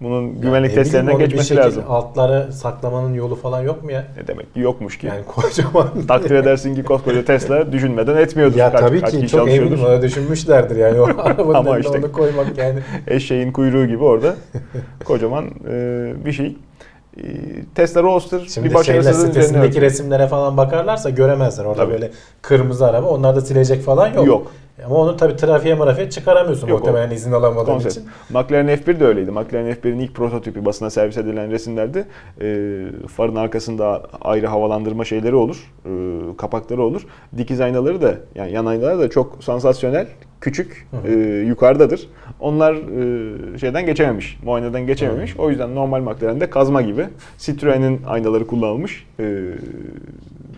bunun güvenlik yani testlerinden geçmesi lazım. Altları saklamanın yolu falan yok mu ya? Ne demek ki yokmuş ki. Yani kocaman. Takdir edersin ki koskoca Tesla düşünmeden etmiyordur. Ya kaç, tabii ki çok eminim ona düşünmüşlerdir yani o arabanın Ama işte, onu koymak yani. Eşeğin kuyruğu gibi orada kocaman e, bir şey. E, Tesla Roadster Şimdi bir başarısızlığın sitesindeki resimlere falan bakarlarsa göremezler. Orada Tabii. böyle kırmızı araba. Onlar da silecek falan yok. Yok. Ama onu tabii trafiğe marafiye çıkaramıyorsun Yok, muhtemelen o, izin alamadığın konsept. için. McLaren F1 de öyleydi. McLaren F1'in ilk prototipi basına servis edilen resimlerde e, farın arkasında ayrı havalandırma şeyleri olur. E, kapakları olur. Dikiz aynaları da yani yan aynaları da çok sansasyonel, küçük, e, yukarıdadır. Onlar e, şeyden geçememiş, muayeneden geçememiş. Hı. O yüzden normal McLaren'de kazma gibi Citroen'in aynaları kullanılmış. E,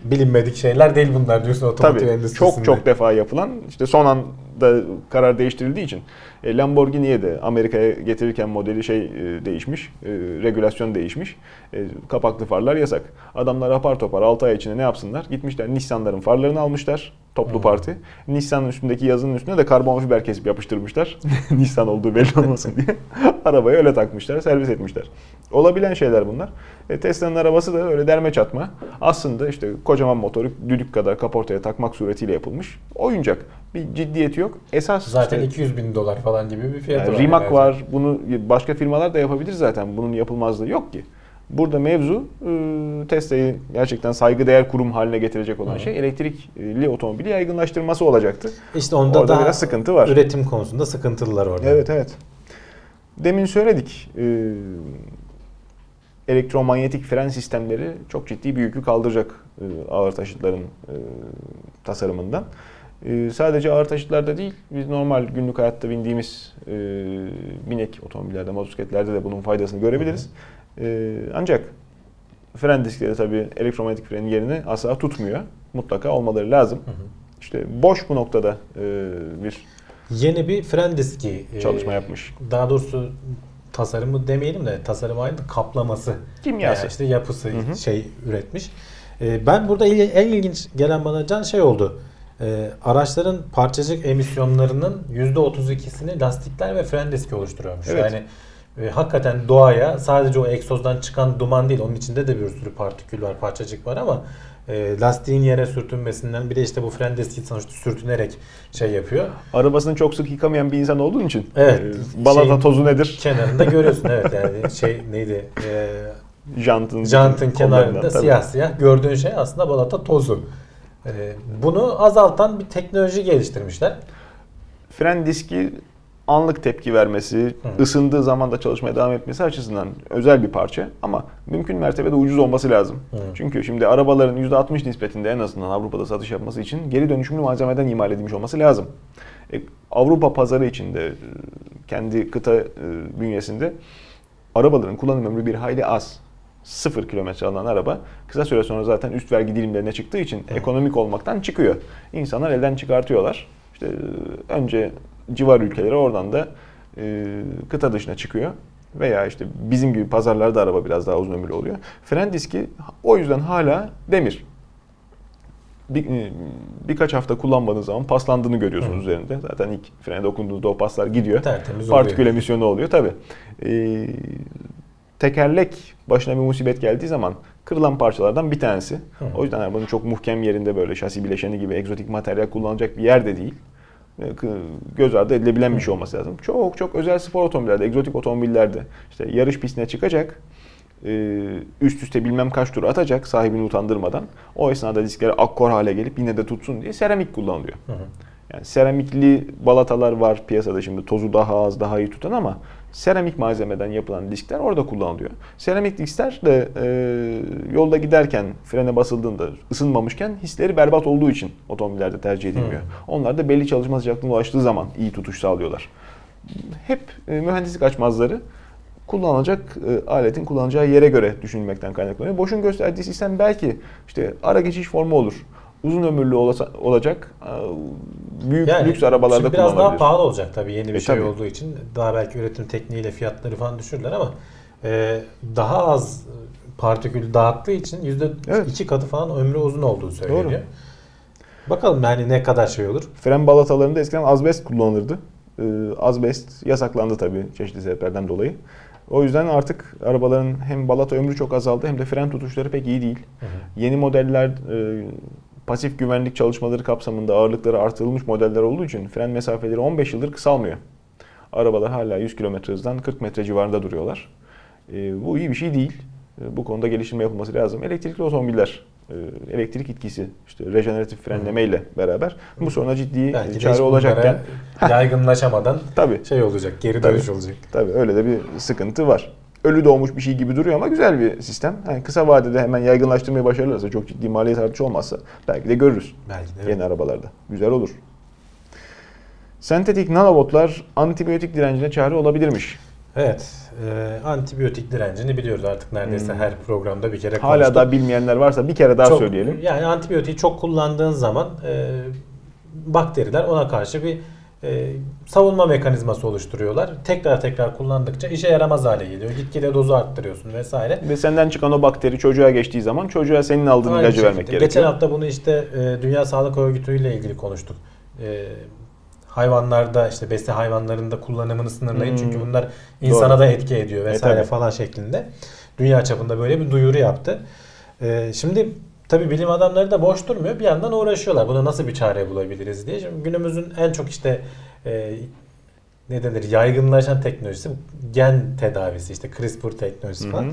bilinmedik şeyler değil bunlar diyorsun otomotiv Tabii, endüstrisinde. Çok çok defa yapılan işte son anda karar değiştirildiği için e, Lamborghini'ye de Amerika'ya getirirken modeli şey e, değişmiş, e, regülasyon değişmiş. E, kapaklı farlar yasak. Adamlar apar topar 6 ay içinde ne yapsınlar? Gitmişler Nissan'ların farlarını almışlar toplu hmm. parti. Nissan'ın üstündeki yazının üstüne de karbon fiber kesip yapıştırmışlar. Nissan olduğu belli olmasın diye. Arabayı öyle takmışlar, servis etmişler. Olabilen şeyler bunlar. E, Tesla'nın arabası da öyle derme çatma. Aslında işte kocaman motoru düdük kadar kaportaya takmak suretiyle yapılmış. Oyuncak. Bir ciddiyeti yok. Esas zaten işte, 200 bin dolar falan gibi bir fiyatı yani var. Rimac var. Bunu başka firmalar da yapabilir zaten. Bunun yapılmazlığı yok ki. Burada mevzu e, Tesla'yı gerçekten saygıdeğer kurum haline getirecek olan Hı. şey elektrikli otomobili yaygınlaştırması olacaktı. İşte onda orada biraz sıkıntı var. Üretim konusunda sıkıntılılar orada. Evet evet. Demin söyledik. E, elektromanyetik fren sistemleri çok ciddi bir yükü kaldıracak e, ağır taşıtların tasarımından. sadece ağır taşıtlarda değil, biz normal günlük hayatta bindiğimiz binek otomobillerde, motosikletlerde de bunun faydasını görebiliriz. Hı hı. E, ancak fren diskleri tabii elektromanyetik frenin yerini asla tutmuyor. Mutlaka olmaları lazım. Hı hı. İşte boş bu noktada e, bir yeni bir fren diski e, Çalışma yapmış. Daha doğrusu tasarımı demeyelim de tasarım aynı kaplaması. Kimyası. Yani işte yapısı şey üretmiş. E, ben burada en ilginç gelen bana can şey oldu. E, araçların parçacık emisyonlarının %32'sini lastikler ve fren diski oluşturuyormuş. Evet. Yani e, hakikaten doğaya sadece o egzozdan çıkan duman değil. Onun içinde de bir sürü partikül var, parçacık var ama e, lastiğin yere sürtünmesinden bir de işte bu fren diski sonuçta sürtünerek şey yapıyor. Arabasını çok sık yıkamayan bir insan olduğun için Evet. e, balata Şeyin tozu nedir? Kenarında görüyorsun evet yani şey neydi? E, Jantın, jantın kenarında tabii. siyah siyah gördüğün şey aslında balata tozu. E, bunu azaltan bir teknoloji geliştirmişler. Fren diski anlık tepki vermesi, Hı. ısındığı zaman da çalışmaya devam etmesi açısından özel bir parça ama mümkün mertebede ucuz olması lazım. Hı. Çünkü şimdi arabaların %60 nispetinde en azından Avrupa'da satış yapması için geri dönüşümlü malzemeden imal edilmiş olması lazım. E, Avrupa pazarı içinde e, kendi kıta e, bünyesinde arabaların kullanım ömrü bir hayli az. Sıfır kilometre alan araba kısa süre sonra zaten üst vergi dilimlerine çıktığı için ekonomik olmaktan çıkıyor. İnsanlar elden çıkartıyorlar. İşte e, önce civar ülkelere oradan da e, kıta dışına çıkıyor. Veya işte bizim gibi pazarlarda araba biraz daha uzun ömürlü oluyor. Fren diski o yüzden hala demir. Bir, e, birkaç hafta kullanmadığınız zaman paslandığını görüyorsunuz Hı. üzerinde. Zaten ilk frene dokunduğunuzda o paslar gidiyor. Tertemiz Partikül oluyor. emisyonu oluyor tabi. tekerlek başına bir musibet geldiği zaman kırılan parçalardan bir tanesi. Hı. O yüzden arabanın çok muhkem yerinde böyle şasi bileşeni gibi egzotik materyal kullanacak bir yerde değil. E, kı- Göz ardı edilebilen bir şey olması lazım. Çok çok özel spor otomobillerde, egzotik otomobillerde işte yarış pistine çıkacak, e, üst üste bilmem kaç tur atacak sahibini utandırmadan. O esnada diskleri akkor hale gelip yine de tutsun diye seramik kullanılıyor. Hı hı. Yani seramikli balatalar var piyasada şimdi tozu daha az daha iyi tutan ama seramik malzemeden yapılan diskler orada kullanılıyor. Seramik diskler de e, yolda giderken frene basıldığında ısınmamışken hisleri berbat olduğu için otomobillerde tercih edilmiyor. Onlar da belli çalışma sıcaklığına ulaştığı zaman iyi tutuş sağlıyorlar. Hep e, mühendislik açmazları kullanılacak e, aletin kullanacağı yere göre düşünülmekten kaynaklanıyor. Boşun gösterdiği sistem belki işte ara geçiş formu olur. Uzun ömürlü olasa- olacak e, büyük lüks arabalarda şimdi biraz daha kullanılabilir. pahalı olacak tabii yeni bir E, şey tabii. olduğu için. Daha belki üretim tekniğiyle fiyatları falan düşürürler ama e, daha az partikül dağıttığı için yüzde Evet. iki katı falan ömrü uzun olduğu söyleniyor. Doğru. Bakalım yani ne kadar şey olur. Fren balatalarında eskiden azbest kullanılırdı. E, azbest yasaklandı tabii çeşitli sebeplerden dolayı. O yüzden artık arabaların hem balata ömrü çok azaldı hem de fren tutuşları pek iyi değil. Hı hı. Yeni modeller e, pasif güvenlik çalışmaları kapsamında ağırlıkları artırılmış modeller olduğu için fren mesafeleri 15 yıldır kısalmıyor. Arabalar hala 100 km hızdan 40 metre civarında duruyorlar. E, bu iyi bir şey değil. E, bu konuda geliştirme yapılması lazım. Elektrikli otomobiller, e, elektrik etkisi, işte rejeneratif frenleme ile beraber bu soruna ciddi Belki de hiç çare olacakken yaygınlaşamadan tabii şey olacak, geri Tabii. dönüş olacak. Tabii öyle de bir sıkıntı var. Ölü doğmuş bir şey gibi duruyor ama güzel bir sistem. Yani kısa vadede hemen yaygınlaştırmayı başarırlarsa, çok ciddi maliyet artışı olmazsa belki de görürüz Belki de. yeni arabalarda. Güzel olur. Sentetik nanobotlar antibiyotik direncine çare olabilirmiş. Evet. e, antibiyotik direncini biliyoruz artık neredeyse Hmm. her programda bir kere Hala konuştuk. da bilmeyenler varsa bir kere daha Çok- söyleyelim. Yani antibiyotiği çok kullandığın zaman e, bakteriler ona karşı bir e, savunma mekanizması oluşturuyorlar. Tekrar tekrar kullandıkça işe yaramaz hale geliyor. Gitgide dozu arttırıyorsun vesaire. Ve senden çıkan o bakteri çocuğa geçtiği zaman çocuğa senin aldığın Aynı ilacı şekilde. vermek gerekiyor. Geçen hafta bunu işte e, Dünya Sağlık Örgütü ile ilgili konuştuk. E, hayvanlarda işte besle hayvanlarında kullanımını sınırlayın Hmm. çünkü bunlar insana Doğru. da etki ediyor vesaire tabii. falan şeklinde. Dünya çapında böyle bir duyuru yaptı. E, şimdi tabi bilim adamları da boş durmuyor. Bir yandan uğraşıyorlar. Buna nasıl bir çare bulabiliriz diye. Şimdi günümüzün en çok işte e, ne denir yaygınlaşan teknolojisi gen tedavisi işte CRISPR teknolojisi Hı falan. hı.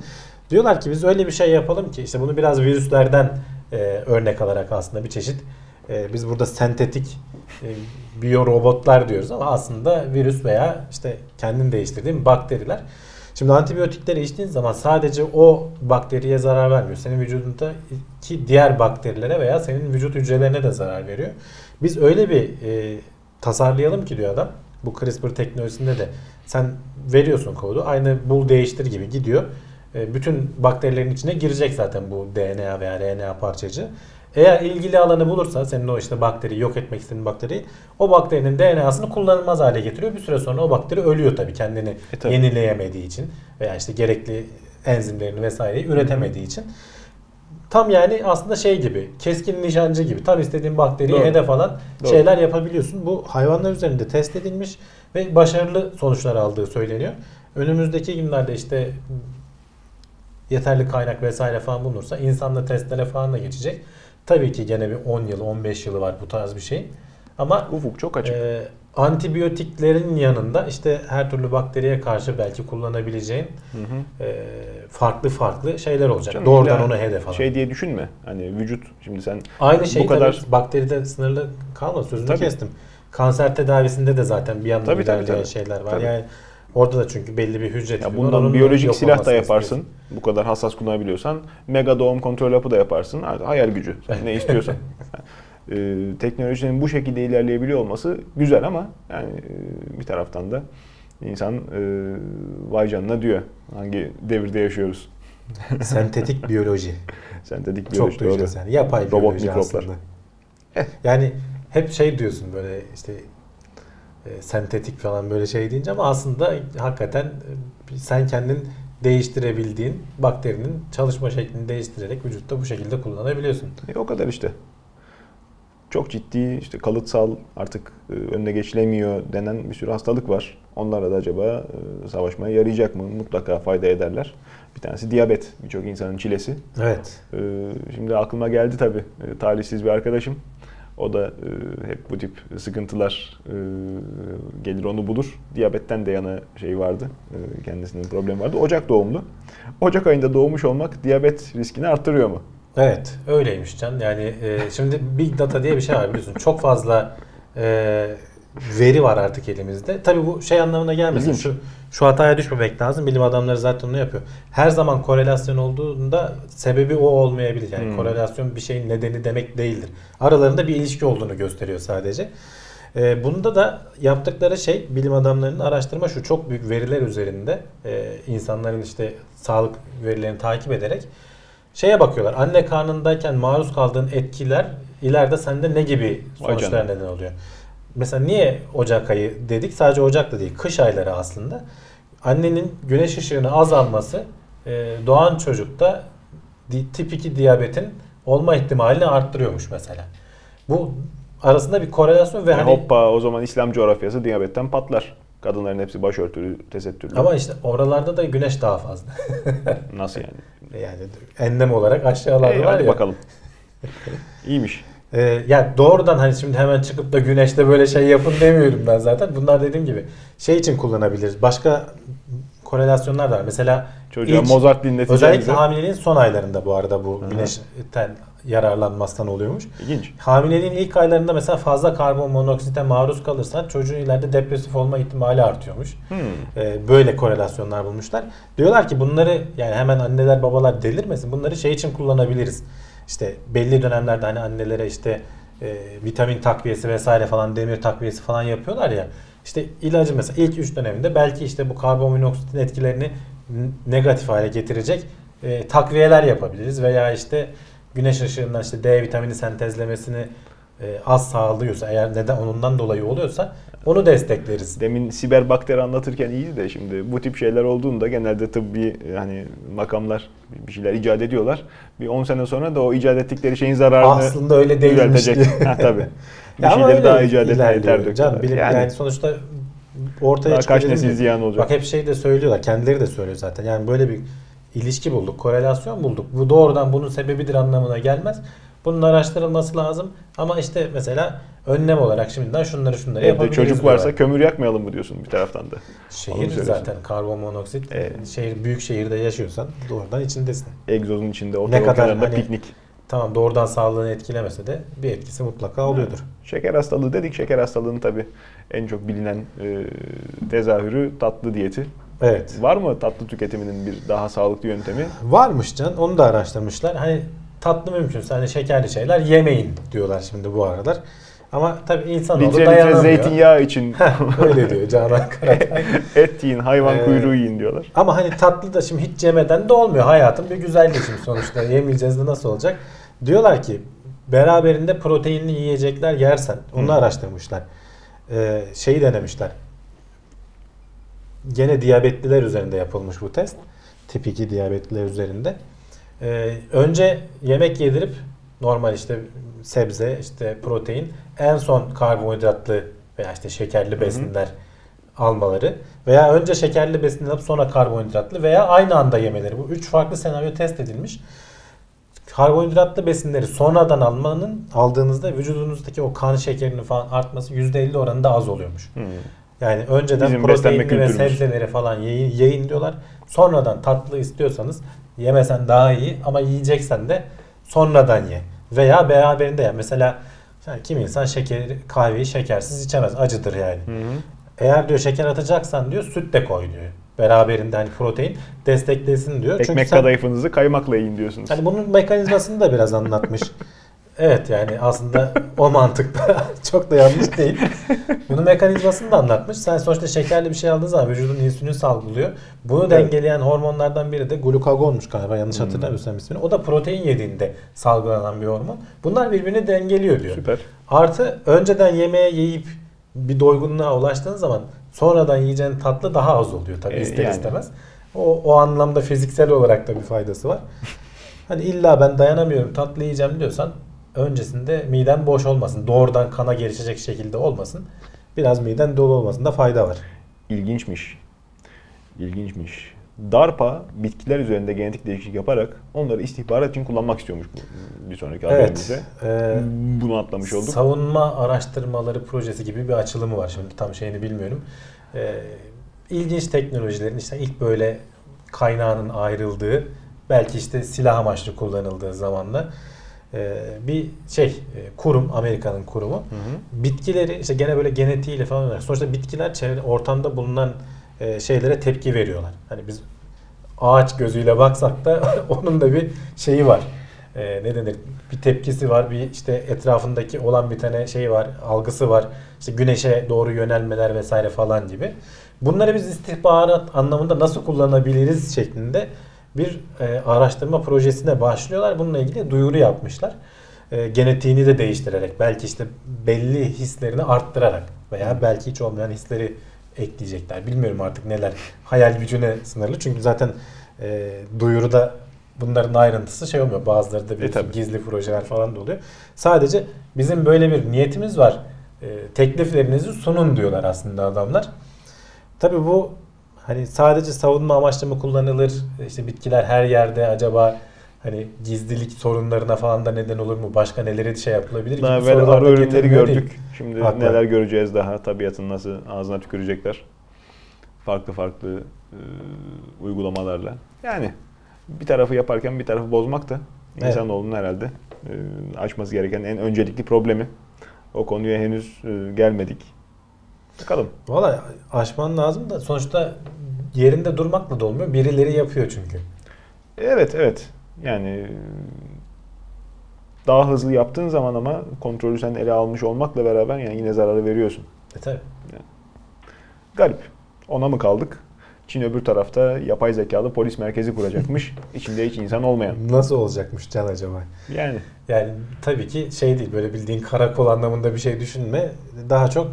Diyorlar ki biz öyle bir şey yapalım ki işte bunu biraz virüslerden e, örnek alarak aslında bir çeşit e, biz burada sentetik e, biyorobotlar diyoruz ama aslında virüs veya işte kendini değiştirdiğin bakteriler. Şimdi antibiyotikleri içtiğin zaman sadece o bakteriye zarar vermiyor. Senin vücudundaki diğer bakterilere veya senin vücut hücrelerine de zarar veriyor. Biz öyle bir e, tasarlayalım ki diyor adam. Bu CRISPR teknolojisinde de sen veriyorsun kodu. Aynı bul değiştir gibi gidiyor. e, bütün bakterilerin içine girecek zaten bu DNA veya RNA parçacığı. Eğer ilgili alanı bulursa senin o işte bakteriyi yok etmek istediğin bakteriyi o bakterinin DNA'sını kullanılmaz hale getiriyor. Bir süre sonra o bakteri ölüyor tabii kendini E tabii. yenileyemediği için veya işte gerekli enzimlerini vesaireyi üretemediği için. Tam yani aslında şey gibi keskin nişancı gibi tam istediğin bakteriyi Doğru. hedef alan Doğru. şeyler yapabiliyorsun. Bu hayvanlar üzerinde test edilmiş ve başarılı sonuçlar aldığı söyleniyor. Önümüzdeki günlerde işte yeterli kaynak vesaire falan bulunursa insanla testlere falan da geçecek. Tabii ki gene bir 10 yıl 15 yılı var bu tarz bir şey. Ama Ufuk çok açık. e, antibiyotiklerin yanında işte her türlü bakteriye karşı belki kullanabileceğin Hı hı. e, farklı farklı şeyler olacak. Canım Doğrudan onu hedef alan. Şey diye düşünme. Hani vücut şimdi sen Aynı şey bu kadar tabii bakteride sınırlı kalmadı sözünü Tabii. kestim. Kanser tedavisinde de zaten bir yandan Tabii, tabii, tabii. şeyler var. Tabii. Yani orada da çünkü belli bir hücre ya bundan biyolojik silah da yaparsın. istiyorsun. Bu kadar hassas kullanabiliyorsan mega doğum kontrol hapı da yaparsın. Hayal gücü. Sen ne istiyorsan. Ee, teknolojinin bu şekilde ilerleyebiliyor olması güzel ama yani e, bir taraftan da insan e, vay canına diyor. Hangi devirde yaşıyoruz? Sentetik biyoloji. Sentetik biyoloji Çok duyacağız yani. Yapay Robot biyoloji mikroplar. aslında. Yani hep şey diyorsun böyle işte e, sentetik falan böyle şey deyince ama aslında hakikaten e, sen kendin değiştirebildiğin bakterinin çalışma şeklini değiştirerek vücutta bu şekilde kullanabiliyorsun. E, o kadar işte. Çok ciddi işte kalıtsal artık e, önüne geçilemiyor denen bir sürü hastalık var. Onlarla da acaba e, savaşmaya yarayacak mı? Mutlaka fayda ederler. Bir tanesi diyabet. Birçok insanın çilesi. Evet. E, Şimdi aklıma geldi tabii. E, Talihsiz bir arkadaşım. O da e, hep bu tip sıkıntılar e, gelir onu bulur. Diyabetten de yana şey vardı. E, Kendisinin problemi vardı. Ocak doğumlu. Ocak ayında doğmuş olmak diyabet riskini arttırıyor mu? Evet öyleymiş Can. Yani e, şimdi Big Data diye bir şey var biliyorsun. Çok fazla e, veri var artık elimizde. Tabii bu şey anlamına gelmesin. Şu, şu hataya düşmemek lazım. Bilim adamları zaten onu yapıyor. Her zaman korelasyon olduğunda sebebi o olmayabilir. Yani Hmm. korelasyon bir şeyin nedeni demek değildir. Aralarında bir ilişki olduğunu gösteriyor sadece. E, bunda da yaptıkları şey bilim adamlarının araştırma şu çok büyük veriler üzerinde e, insanların işte sağlık verilerini takip ederek şeye bakıyorlar. Anne karnındayken maruz kaldığın etkiler ileride sende ne gibi sonuçlar neden oluyor? Mesela niye Ocak ayı dedik? Sadece Ocak da değil. Kış ayları aslında. Annenin güneş ışığını azalması e, doğan çocukta di- tip 2 diyabetin olma ihtimalini arttırıyormuş mesela. Bu arasında bir korelasyon ve Yani hani hoppa o zaman İslam coğrafyası diyabetten patlar. Kadınların hepsi başörtülü, tesettürlü. ama işte oralarda da güneş daha fazla. Nasıl yani? yani enlem olarak aşağılarda Hey, var hadi ya. bakalım. İyiymiş. Ee, yani doğrudan hani şimdi hemen çıkıp da güneşte böyle şey yapın demiyorum ben zaten. Bunlar dediğim gibi şey için kullanabiliriz. Başka korelasyonlar da var. Mesela Çocuğa ilk- Mozart dinleteceğimize. özellikle hamileliğin son aylarında bu arada bu Hı hı. güneşten yararlanmazsan oluyormuş. İlginç. Hamileliğin ilk aylarında mesela fazla karbon monoksite maruz kalırsan çocuğun ileride depresif olma ihtimali artıyormuş. Hmm. Ee, böyle korelasyonlar bulmuşlar. Diyorlar ki bunları yani hemen anneler babalar delirmesin. Bunları şey için kullanabiliriz. İşte belli dönemlerde hani annelere işte e, vitamin takviyesi vesaire falan demir takviyesi falan yapıyorlar ya. İşte ilacı mesela ilk 3 döneminde belki işte bu karbonmonoksitin etkilerini negatif hale getirecek e, takviyeler yapabiliriz veya işte güneş ışığından işte D vitamini sentezlemesini e, az sağlıyorsa eğer neden onundan dolayı oluyorsa onu destekleriz. Demin siber bakteri anlatırken iyiydi de şimdi bu tip şeyler olduğunda genelde tıbbi yani makamlar bir şeyler icat ediyorlar. Bir 10 sene sonra da o icat ettikleri şeyin zararını Aslında öyle değilmiş düzeltecek. diye. ha, tabii. Bir Ya şeyleri daha icat etmeye ter. Canım, bilim, yani, yani, sonuçta ortaya daha kaç nesil ziyan olacak. Bak hep şey de söylüyorlar. Kendileri de söylüyor zaten. Yani böyle bir ilişki bulduk. Korelasyon bulduk. Bu doğrudan bunun sebebidir anlamına gelmez. Bunun araştırılması lazım. Ama işte mesela önlem olarak şimdiden şunları şunları yapabiliriz çocuk varsa diyorlar. kömür yakmayalım mı diyorsun bir taraftan da. Şehir zaten karbon monoksit. Evet. Şehir büyük şehirde yaşıyorsan doğrudan içindesin. Egzozun içinde Ne otoyol kadar hani- piknik. Tamam doğrudan sağlığını etkilemese de bir etkisi mutlaka oluyordur. Şeker hastalığı dedik. Şeker hastalığının tabii en çok bilinen e, tezahürü tatlı diyeti. Evet. Var mı tatlı tüketiminin bir daha sağlıklı yöntemi? Varmış can. Onu da araştırmışlar. Hani tatlı mümkünse hani şekerli şeyler yemeyin diyorlar şimdi bu aralar. Ama tabii Litre litre dayanamıyor. zeytinyağı için Öyle diyor Canan Karatay. et yiyin, hayvan Ee, kuyruğu yiyin diyorlar. Ama hani tatlı da şimdi hiç yemeden de olmuyor. Hayatın bir güzelliği şimdi sonuçta. Yemeyeceğiz de nasıl olacak? Diyorlar ki beraberinde proteinli yiyecekler yersen. Onu Hı. araştırmışlar. Ee, şeyi denemişler. Gene diyabetliler üzerinde yapılmış bu test. Tip 2 diyabetliler üzerinde. Ee, önce yemek yedirip normal işte sebze, işte protein, en son karbonhidratlı veya işte şekerli besinler almaları veya önce şekerli besin alıp sonra karbonhidratlı veya aynı anda yemeleri. Bu üç farklı senaryo test edilmiş. Karbonhidratlı besinleri sonradan almanın aldığınızda vücudunuzdaki o kan şekerinin falan artması %50 oranında az oluyormuş. Hmm. Yani önceden Bizim proteinli ve sebzeleri falan yayın, yayın diyorlar. Sonradan tatlı istiyorsanız yemesen daha iyi ama yiyeceksen de sonradan ye. Veya beraberinde ye. Mesela yani kim insan şeker, kahveyi şekersiz içemez. Acıdır yani. Hı hı. Eğer diyor şeker atacaksan diyor süt de koy diyor. Beraberinde hani protein desteklesin diyor. Çünkü Ekmek sen- kadayıfınızı kaymakla yiyin diyorsunuz. Hani bunun mekanizmasını da biraz anlatmış. Evet yani aslında o mantıkta çok da yanlış değil. Bunun mekanizmasını da anlatmış. Sen sonuçta şekerli bir şey aldığın zaman vücudun insülin salgılıyor. Bunu Evet. dengeleyen hormonlardan biri de glukagonmuş galiba yanlış Hmm. hatırlamıyorsam ismini. O da protein yediğinde salgılanan bir hormon. Bunlar birbirini dengeliyor diyor. Süper. Artı önceden yemeğe yiyip bir doygunluğa ulaştığın zaman sonradan yiyeceğin tatlı daha az oluyor tabii Ee, ister yani. istemez. O, o anlamda fiziksel olarak da bir faydası var. Hani illa ben dayanamıyorum tatlı yiyeceğim diyorsan öncesinde miden boş olmasın. Doğrudan kana gelişecek şekilde olmasın. Biraz miden dolu olmasında fayda var. İlginçmiş. İlginçmiş. DARPA bitkiler üzerinde genetik değişiklik yaparak onları istihbarat için kullanmak istiyormuş bu bir sonraki Evet. haberimizde. Ee, Bunu atlamış olduk. Savunma araştırmaları projesi gibi bir açılımı var şimdi tam şeyini bilmiyorum. Ee, ilginç teknolojilerin işte ilk böyle kaynağının ayrıldığı belki işte silah amaçlı kullanıldığı zamanla e, bir şey e, kurum Amerika'nın kurumu Hı hı. bitkileri işte gene böyle genetiğiyle falan olarak sonuçta bitkiler çevre ortamda bulunan e, şeylere tepki veriyorlar. Hani biz ağaç gözüyle baksak da onun da bir şeyi var. E, ne denir? Bir tepkisi var. Bir işte etrafındaki olan bir tane şey var. Algısı var. İşte güneşe doğru yönelmeler vesaire falan gibi. Bunları biz istihbarat anlamında nasıl kullanabiliriz şeklinde bir e, araştırma projesine başlıyorlar. Bununla ilgili duyuru yapmışlar. E, genetiğini de değiştirerek belki işte belli hislerini arttırarak veya belki hiç olmayan hisleri ekleyecekler. Bilmiyorum artık neler. Hayal gücüne sınırlı. Çünkü zaten e, duyuruda bunların ayrıntısı şey olmuyor. Bazıları da biliyorsun tabii. gizli projeler falan da oluyor. Sadece bizim böyle bir niyetimiz var. E, tekliflerinizi sunun diyorlar aslında adamlar. Tabii bu hani sadece savunma amaçlı mı kullanılır? İşte bitkiler her yerde acaba hani gizlilik sorunlarına falan da neden olur mu? Başka neleri şey yapılabilir Daha evvel arı ürünleri getirmiyor değil. gördük. Şimdi Haklı. neler göreceğiz daha tabiatın nasıl ağzına tükürecekler. Farklı farklı e, uygulamalarla. Yani bir tarafı yaparken bir tarafı bozmak da Evet. insanoğlunun herhalde e, aşması gereken en öncelikli problemi. O konuya henüz e, gelmedik. Bakalım. Valla aşman lazım da sonuçta yerinde durmakla da olmuyor. Birileri yapıyor çünkü. Evet evet. Yani daha hızlı yaptığın zaman ama kontrolü sen ele almış olmakla beraber yani yine zararı veriyorsun. E tabi. Garip. Ona mı kaldık? Çin öbür tarafta yapay zekalı polis merkezi kuracakmış. İçinde hiç insan olmayan. Nasıl olacakmış Can acaba? Yani Yani tabii ki şey değil böyle bildiğin karakol anlamında bir şey düşünme. Daha çok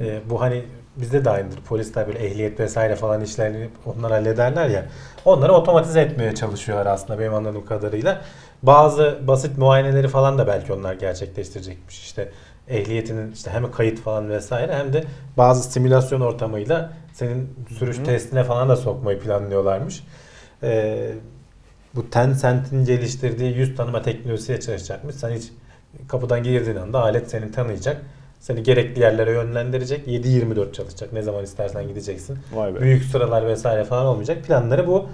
e, bu hani bizde de aynıdır. Polisler böyle ehliyet vesaire falan işlerini onlar hallederler ya. Onları otomatize etmeye çalışıyorlar aslında benim anladığım kadarıyla. Bazı basit muayeneleri falan da belki onlar gerçekleştirecekmiş. İşte ehliyetinin işte hem kayıt falan vesaire hem de bazı simülasyon ortamıyla senin sürüş Hı testine falan da sokmayı planlıyorlarmış. Ee, bu Tencent'in geliştirdiği yüz tanıma teknolojisiyle çalışacakmış. Sen hiç kapıdan girdiğin anda alet seni tanıyacak. Seni gerekli yerlere yönlendirecek. 7-24 çalışacak. Ne zaman istersen gideceksin. vay be. Büyük sıralar vesaire falan olmayacak. Planları bu.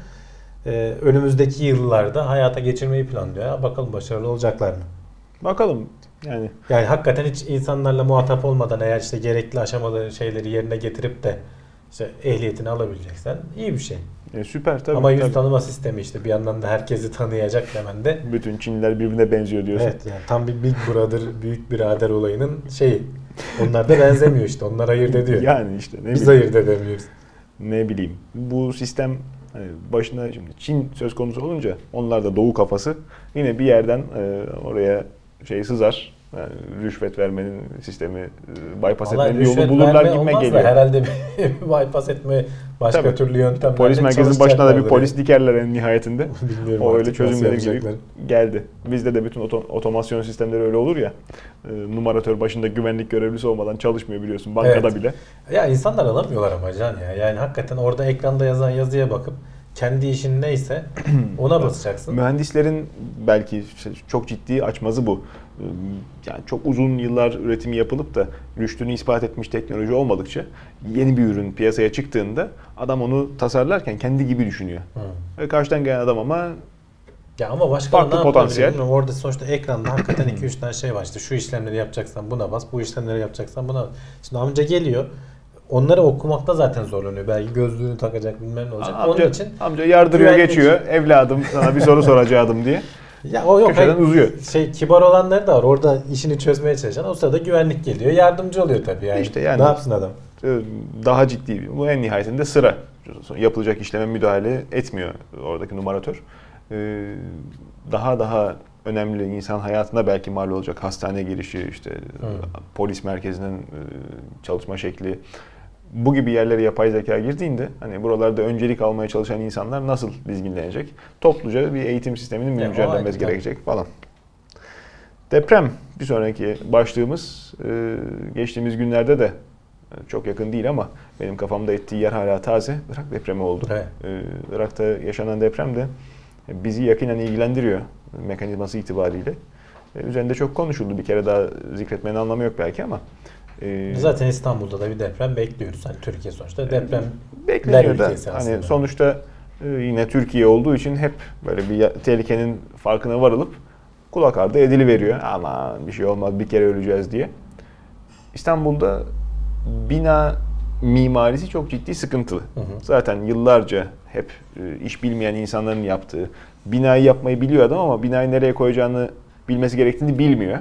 Ee, önümüzdeki yıllarda hayata geçirmeyi planlıyor. Ya, bakalım başarılı olacaklar mı? Bakalım. Yani Yani hakikaten hiç insanlarla muhatap olmadan eğer işte gerekli aşamaları şeyleri yerine getirip de işte ehliyetini alabileceksen iyi bir şey. E, süper tabii. Ama yüz tabii. tanıma sistemi işte bir yandan da herkesi tanıyacak hemen de. Bütün Çinliler birbirine benziyor diyorsun. Evet yani tam bir Big Brother, büyük birader olayının şeyi. Onlar da benzemiyor işte. Onlar ayırt ediyor. Yani işte ne Biz bileyim, ayırt edemiyoruz. ne bileyim. Bu sistem hani başına şimdi Çin söz konusu olunca onlar da doğu kafası yine bir yerden e, oraya şey sızar. Yani rüşvet vermenin sistemi e, bypass Vallahi etmenin yolu rüşvet bulurlar gibime da geliyor. herhalde bir bypass etme başka Tabii. türlü yöntemlerle Polis merkezinin başına da bir polis dikerler en nihayetinde. Bilmiyorum O öyle çözümleri gibi geldi. Bizde de bütün oto- otomasyon sistemleri öyle olur ya. E, numaratör başında güvenlik görevlisi olmadan çalışmıyor biliyorsun bankada Evet. bile. Ya insanlar alamıyorlar ama Can ya. Yani hakikaten orada ekranda yazan yazıya bakıp kendi işin neyse ona basacaksın. Mühendislerin belki işte çok ciddi açmazı bu. Ee, Yani çok uzun yıllar üretimi yapılıp da rüştünü ispat etmiş teknoloji olmadıkça yeni bir ürün piyasaya çıktığında adam onu tasarlarken kendi gibi düşünüyor. Hı. Ve karşıdan gelen adam ama Ya ama başka Farklı ne potansiyel. Orada sonuçta ekranda hakikaten 2-3 tane şey var. İşte şu işlemleri yapacaksan buna bas, bu işlemleri yapacaksan buna bas. Şimdi amca geliyor. Onları okumakta zaten zorlanıyor. Belki gözlüğünü takacak bilmem ne olacak. amca, Onun için amca yardırıyor geçiyor. Evladım sana bir soru soracaktım diye. ya o yok. Köşeden hayır, uzuyor. Şey kibar olanları da var. Orada işini çözmeye çalışan o sırada güvenlik geliyor. Yardımcı oluyor tabii yani. İşte yani- Ne yapsın adam? Ee, Daha ciddi bu en nihayetinde sıra. Yapılacak işleme müdahale etmiyor oradaki numaratör. Ee, Daha daha önemli insan hayatına belki mal olacak hastane girişi, işte polis merkezinin e, çalışma şekli. Bu gibi yerlere yapay zeka girdiğinde hani buralarda öncelik almaya çalışan insanlar nasıl dizginlenecek? Topluca bir eğitim sisteminin güncellenmesi gerekecek falan. Deprem bir sonraki başlığımız. Ee, Geçtiğimiz günlerde de e, çok yakın değil ama benim kafamda ettiği yer hala taze. Irak depremi oldu. Evet. Ee, Irak'ta yaşanan deprem de bizi yakinen ilgilendiriyor mekanizması itibariyle. Üzerinde çok konuşuldu. Bir kere daha zikretmenin anlamı yok belki ama. E, Zaten İstanbul'da da bir deprem bekliyoruz. Hani Türkiye sonuçta deprem bekleniyor da hani sonuçta e, yine Türkiye olduğu için hep böyle bir tehlikenin farkına varılıp kulak ardı edili veriyor. Ama bir şey olmaz bir kere öleceğiz diye. İstanbul'da bina mimarisi çok ciddi sıkıntılı. Hı hı. Zaten yıllarca hep e, iş bilmeyen insanların yaptığı binayı yapmayı biliyor adam ama binayı nereye koyacağını bilmesi gerektiğini bilmiyor.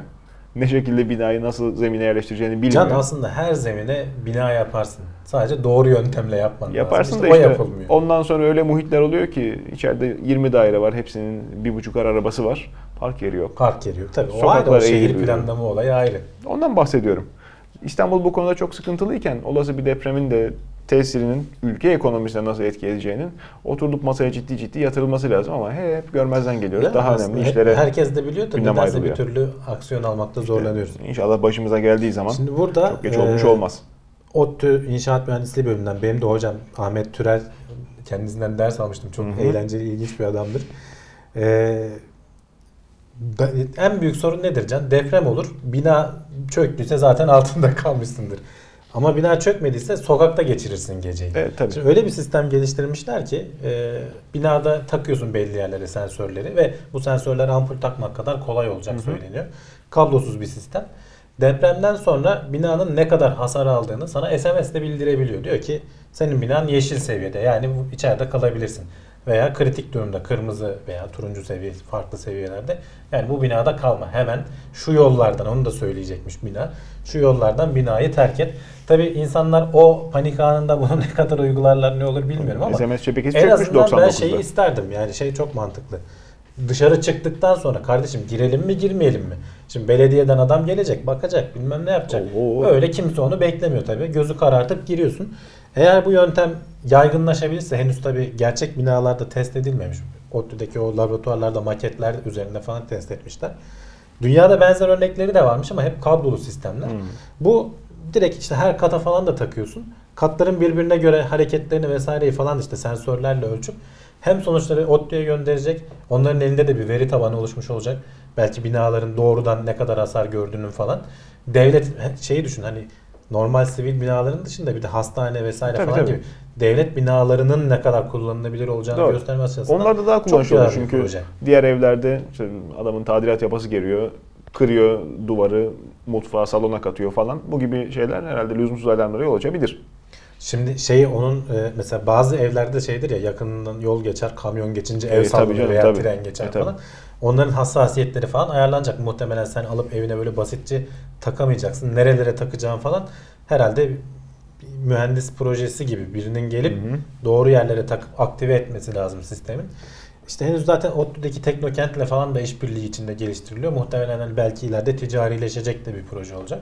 Ne şekilde binayı nasıl zemine yerleştireceğini bilmiyor. Can aslında her zemine bina yaparsın. Sadece doğru yöntemle yapman Yaparsın lazım. da İşte işte o yapılmıyor. ondan sonra öyle muhitler oluyor ki içeride 20 daire var. Hepsinin bir buçuk ar arabası var. Park yeri yok. Park yeri yok. Tabii o Sokaklar ayrı o şehir planlama olayı ayrı. Ondan bahsediyorum. İstanbul bu konuda çok sıkıntılıyken olası bir depremin de tesirinin ülke ekonomisine nasıl etki edeceğinin oturup masaya ciddi ciddi yatırılması lazım ama hep görmezden geliyoruz. Ya Daha önemli işlere herkes de biliyor da nedense bir türlü aksiyon almakta zorlanıyoruz. İnşallah başımıza geldiği zaman Şimdi burada çok geç olmuş e, olmaz. ODTÜ İnşaat Mühendisliği bölümünden benim de hocam Ahmet Türel kendisinden ders almıştım. Çok Hı hı. eğlenceli, ilginç bir adamdır. Ee, en büyük sorun nedir Can? Deprem olur. Bina çöktüyse zaten altında kalmışsındır. Ama bina çökmediyse sokakta geçirirsin geceyi. Evet tabii. Şimdi öyle bir sistem geliştirmişler ki e, binada takıyorsun belli yerlere sensörleri ve bu sensörler ampul takmak kadar kolay olacak Hı hı. söyleniyor. Kablosuz bir sistem. Depremden sonra binanın ne kadar hasar aldığını sana SMS ile bildirebiliyor. Diyor ki senin binan yeşil seviyede yani içeride kalabilirsin. Veya kritik durumda kırmızı veya turuncu seviye farklı seviyelerde. Yani bu binada kalma. Hemen şu yollardan onu da söyleyecekmiş bina. Şu yollardan binayı terk et. Tabi insanlar o panik anında bunu ne kadar uygularlar ne olur bilmiyorum ama SMS en çökmüş azından ben 99'da. şeyi isterdim yani şey çok mantıklı. Dışarı çıktıktan sonra kardeşim girelim mi girmeyelim mi? Şimdi belediyeden adam gelecek bakacak bilmem ne yapacak. Oo. Öyle kimse onu beklemiyor tabii. Gözü karartıp giriyorsun. Eğer bu yöntem yaygınlaşabilirse henüz tabii gerçek binalarda test edilmemiş. ODTÜ'deki o laboratuvarlarda maketler üzerinde falan test etmişler. Dünyada benzer örnekleri de varmış ama hep kablolu sistemler. Hmm. Bu direkt işte her kata falan da takıyorsun. Katların birbirine göre hareketlerini vesaireyi falan işte sensörlerle ölçüp hem sonuçları ODTÜ'ye gönderecek. Onların elinde de bir veri tabanı oluşmuş olacak. Belki binaların doğrudan ne kadar hasar gördüğünün falan. Devlet şeyi düşün hani normal sivil binaların dışında bir de hastane vesaire Tabii, falan tabii. gibi devlet binalarının ne kadar kullanılabilir olacağını Doğru. gösterme açısından Onlar da daha kullanışlı olur çünkü proje. diğer evlerde işte adamın tadilat yapası geliyor, kırıyor duvarı, mutfağa, salona katıyor falan. Bu gibi şeyler herhalde lüzumsuz alarmlara yol açabilir. Şimdi şeyi onun e, mesela bazı evlerde şeydir ya yakınından yol geçer, kamyon geçince ev tabii sallanır veya tabii. tren geçer E, tabii. falan. Onların hassasiyetleri falan ayarlanacak. Muhtemelen sen alıp evine böyle basitçe takamayacaksın. Nerelere takacağın falan herhalde bir mühendis projesi gibi birinin gelip Hı hı. doğru yerlere takıp aktive etmesi lazım sistemin. İşte henüz zaten ODTÜ'deki Teknokent'le falan da işbirliği içinde geliştiriliyor. Muhtemelen hani belki ileride ticarileşecek de bir proje olacak.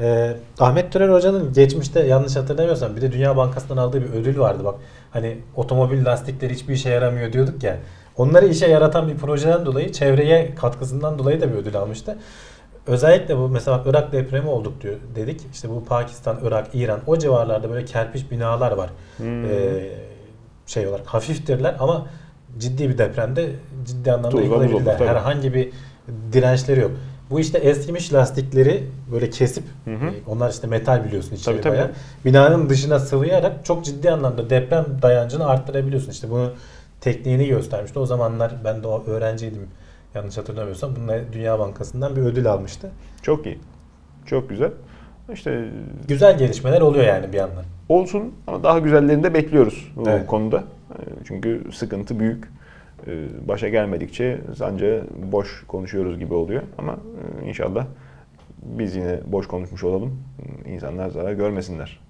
Ee, Ahmet Türel Hoca'nın geçmişte yanlış hatırlamıyorsam bir de Dünya Bankası'ndan aldığı bir ödül vardı bak. Hani otomobil lastikleri hiçbir işe yaramıyor diyorduk ya. Onları işe yaratan bir projeden dolayı çevreye katkısından dolayı da bir ödül almıştı. Özellikle bu mesela Irak depremi olduk diyor dedik. İşte bu Pakistan, Irak, İran o civarlarda böyle kerpiç binalar var. Hmm. Ee, şey olarak hafiftirler ama ciddi bir depremde ciddi anlamda Tuzla yıkılabilirler. Herhangi bir dirençleri yok. Bu işte eskimiş lastikleri böyle kesip Hı hı. e, onlar işte metal biliyorsun içeri Tabii, tabii. bayağı. Binanın dışına sıvayarak çok ciddi anlamda deprem dayancını arttırabiliyorsun. İşte bunu tekniğini göstermişti. O zamanlar ben de o öğrenciydim. Yanlış hatırlamıyorsam. Bununla Dünya Bankası'ndan bir ödül almıştı. Çok iyi. Çok güzel. İşte Güzel gelişmeler oluyor yani bir yandan. olsun ama daha güzellerini de bekliyoruz bu Evet. konuda. E, Çünkü sıkıntı büyük. E, Başa gelmedikçe sadece boş konuşuyoruz gibi oluyor. Ama e, inşallah biz yine boş konuşmuş olalım. İnsanlar zarar görmesinler.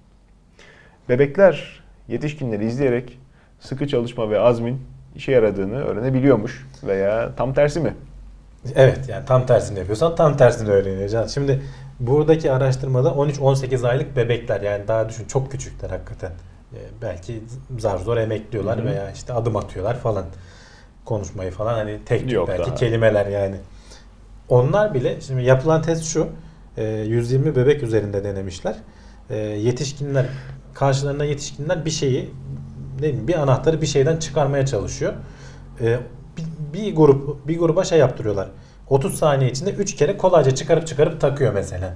Bebekler yetişkinleri izleyerek sıkı çalışma ve azmin işe yaradığını öğrenebiliyormuş veya tam tersi mi? Evet yani tam tersini yapıyorsan tam tersini öğreneceksin. Şimdi buradaki araştırmada 13-18 aylık bebekler yani daha düşün çok küçükler hakikaten. Ee, belki zar zor emekliyorlar Hı hı. veya işte adım atıyorlar falan. Konuşmayı falan hani tek tük Yok belki daha. kelimeler yani. Onlar bile şimdi yapılan test şu. e, 120 bebek üzerinde denemişler. E, Yetişkinler karşılarına yetişkinler bir şeyi ne bileyim, bir anahtarı bir şeyden çıkarmaya çalışıyor. E, bir, bir grup bir gruba şey yaptırıyorlar. 30 saniye içinde 3 kere kolayca çıkarıp çıkarıp takıyor mesela.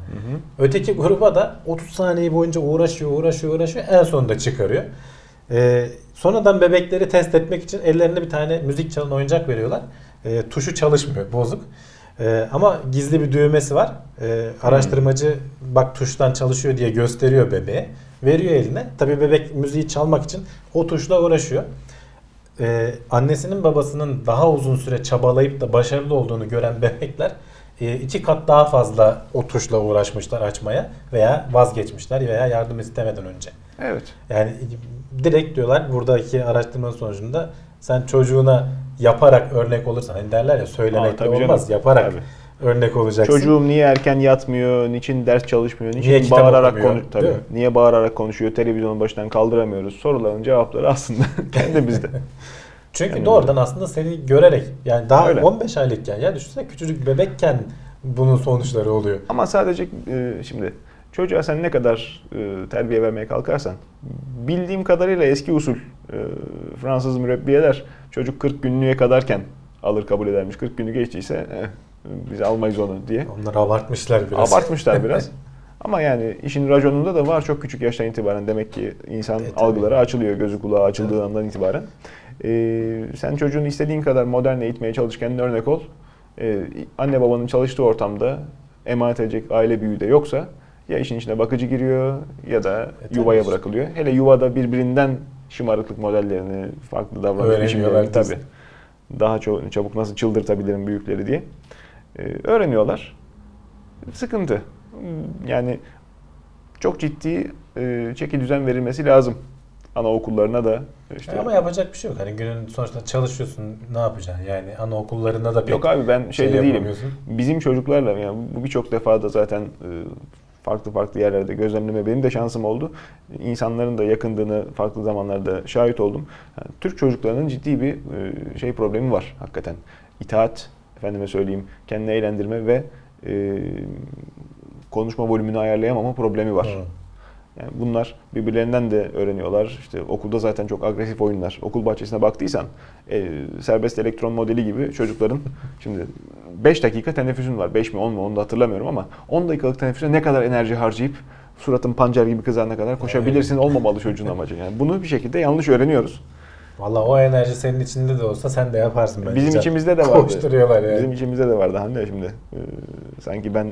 Öteki gruba da 30 saniye boyunca uğraşıyor, uğraşıyor, uğraşıyor. En sonunda çıkarıyor. Ee, sonradan bebekleri test etmek için ellerine bir tane müzik çalan oyuncak veriyorlar. Ee, tuşu çalışmıyor, bozuk. Ee, ama gizli bir düğmesi var. Ee, araştırmacı bak tuştan çalışıyor diye gösteriyor bebeğe. Veriyor eline. Tabii bebek müziği çalmak için o tuşla uğraşıyor. Ee, annesinin babasının daha uzun süre çabalayıp da başarılı olduğunu gören bebekler e, iki kat daha fazla o tuşla uğraşmışlar açmaya veya vazgeçmişler veya yardım istemeden önce. Evet. Yani direkt diyorlar buradaki araştırma sonucunda sen çocuğuna yaparak örnek olursan hani derler ya Aa, söylemekle tabii canım. olmaz yaparak Tabii. örnek olacaksın. Çocuğum niye erken yatmıyor, niçin ders çalışmıyor, niçin Niye bağırarak okumuyor, konuş tabii. Niye bağırarak konuşuyor, televizyonun başından kaldıramıyoruz. Soruların cevapları aslında kendimizde. Çünkü Yani doğrudan aslında seni görerek yani daha Öyle. 15 aylıkken ya düşünsene küçücük bebekken bunun sonuçları oluyor. Ama sadece e, şimdi çocuğa sen ne kadar e, terbiye vermeye kalkarsan bildiğim kadarıyla eski usul e, Fransız mürebbiyeler çocuk 40 günlüğe kadarken alır kabul edermiş. 40 günü geçtiyse eh, biz almayız onu diye. Onlar abartmışlar biraz. Abartmışlar biraz. Ama yani işin raconunda da var çok küçük yaştan itibaren demek ki insan E, algıları açılıyor gözü kulağı açıldığı andan itibaren. Ee, sen çocuğunu istediğin kadar modern eğitmeye çalış kendine örnek ol. Ee, anne babanın çalıştığı ortamda emanet edecek aile büyüğü de yoksa ya işin içine bakıcı giriyor ya da E, yuvaya bırakılıyor. Hele yuvada birbirinden şımarıklık modellerini, farklı davranış biçimlerini tabii. Daha çok çabuk nasıl çıldırtabilirim büyükleri diye. Ee, öğreniyorlar. Sıkıntı. Yani çok ciddi e, çeki düzen verilmesi lazım. Anaokullarına da işte. Ama yapacak bir şey yok. Hani günün sonuçta çalışıyorsun ne yapacaksın? Yani anaokullarında da pek Yok abi ben şeyde şey değilim. Bizim çocuklarla yani bu birçok defa da zaten e, farklı farklı yerlerde gözlemleme benim de şansım oldu. İnsanların da yakındığını farklı zamanlarda şahit oldum. Yani Türk çocuklarının ciddi bir e, şey problemi var hakikaten. İtaat, efendime söyleyeyim, kendini eğlendirme ve e, konuşma volümünü ayarlayamama problemi var. Hı. Yani bunlar birbirlerinden de öğreniyorlar. İşte okulda zaten çok agresif oyunlar. Okul bahçesine baktıysan e, serbest elektron modeli gibi çocukların şimdi 5 dakika teneffüsün var. 5 mi 10 mu onu da hatırlamıyorum ama 10 dakikalık teneffüste ne kadar enerji harcayıp suratın pancar gibi kızarana kadar koşabilirsin olmamalı çocuğun amacı. Yani bunu bir şekilde yanlış öğreniyoruz. Valla o enerji senin içinde de olsa sen de yaparsın bence. Bizim içimizde de vardı. Koşturuyorlar yani. Bizim içimizde de vardı Hande şimdi. e, sanki ben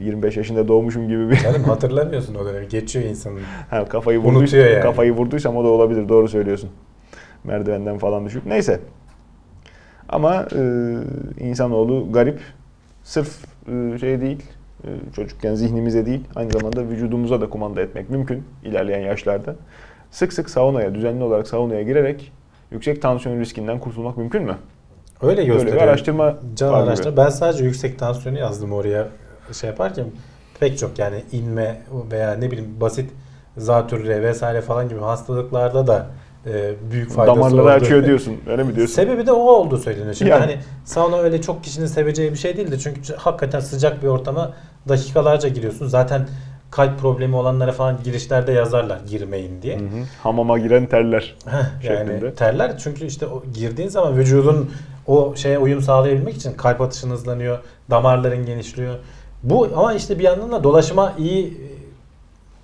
25 yaşında doğmuşum gibi bir Canım hatırlamıyorsun o dönemi. Geçiyor insanın. ha, kafayı vurduysam, yani. kafayı vurduysam o da olabilir. Doğru söylüyorsun. Merdivenden falan düşüp. Neyse. Ama e, insanoğlu garip. Sırf e, şey değil. e, çocukken zihnimize değil. Aynı zamanda vücudumuza da kumanda etmek mümkün ilerleyen yaşlarda. Sık sık saunaya, düzenli olarak saunaya girerek yüksek tansiyon riskinden kurtulmak mümkün mü? Öyle Böyle gösteriyor. bir araştırma Can araştırma. Ben sadece yüksek tansiyonu yazdım oraya şey yaparken pek çok yani inme veya ne bileyim basit zatürre vesaire falan gibi hastalıklarda da e, büyük faydası Damarları oldu. açıyor diyorsun. Öyle mi diyorsun? Sebebi de o olduğu söyleniyor. Şimdi Yani. hani sauna öyle çok kişinin seveceği bir şey değildi. Çünkü hakikaten sıcak bir ortama dakikalarca giriyorsun. Zaten kalp problemi olanlara falan girişlerde yazarlar girmeyin diye. Hı hı. Hamama giren terler. Heh, yani terler çünkü işte o girdiğin zaman vücudun o şeye uyum sağlayabilmek için kalp atışın hızlanıyor, damarların genişliyor. Bu ama işte bir yandan da dolaşıma iyi e,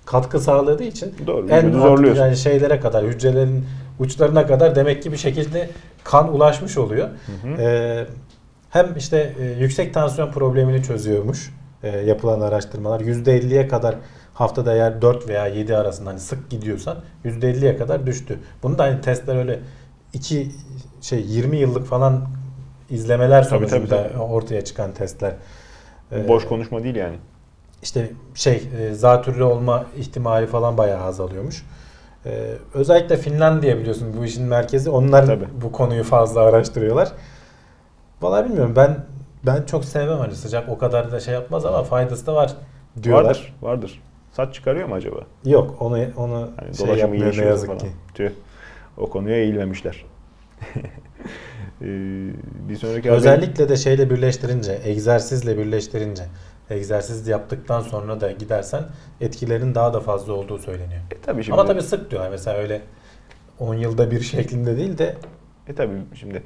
katkı sağladığı için Doğru. en zorluyorsun. yani şeylere kadar, hücrelerin uçlarına kadar demek ki bir şekilde kan ulaşmış oluyor. Hı hı. Ee, hem işte e, yüksek tansiyon problemini çözüyormuş e, yapılan araştırmalar. %50'ye kadar haftada eğer 4 veya 7 arasında hani sık gidiyorsan %50'ye kadar düştü. Bunu da hani testler öyle 2 şey 20 yıllık falan izlemeler Tabii, sonucunda tabii, tabii. ortaya çıkan testler. Ee, Boş konuşma değil yani. işte şey e, zatürre olma ihtimali falan bayağı azalıyormuş. Ee, özellikle Finlandiya biliyorsun bu işin merkezi. Onlar Tabii. bu konuyu fazla araştırıyorlar. Vallahi bilmiyorum ben ben çok sevmem hani sıcak o kadar da şey yapmaz ama faydası da var diyorlar. Vardır. Vardır. Saç çıkarıyor mu acaba? Yok onu onu Hani şey yapmıyor ne yazık falan. ki. Tüh. O konuya eğilmemişler. Ee, bir sonraki Özellikle de şeyle birleştirince, egzersizle birleştirince, egzersiz yaptıktan sonra da gidersen etkilerin daha da fazla olduğu söyleniyor. E, tabii şimdi, Ama tabii sık diyorlar mesela öyle 10 yılda bir şeklinde değil de E tabii şimdi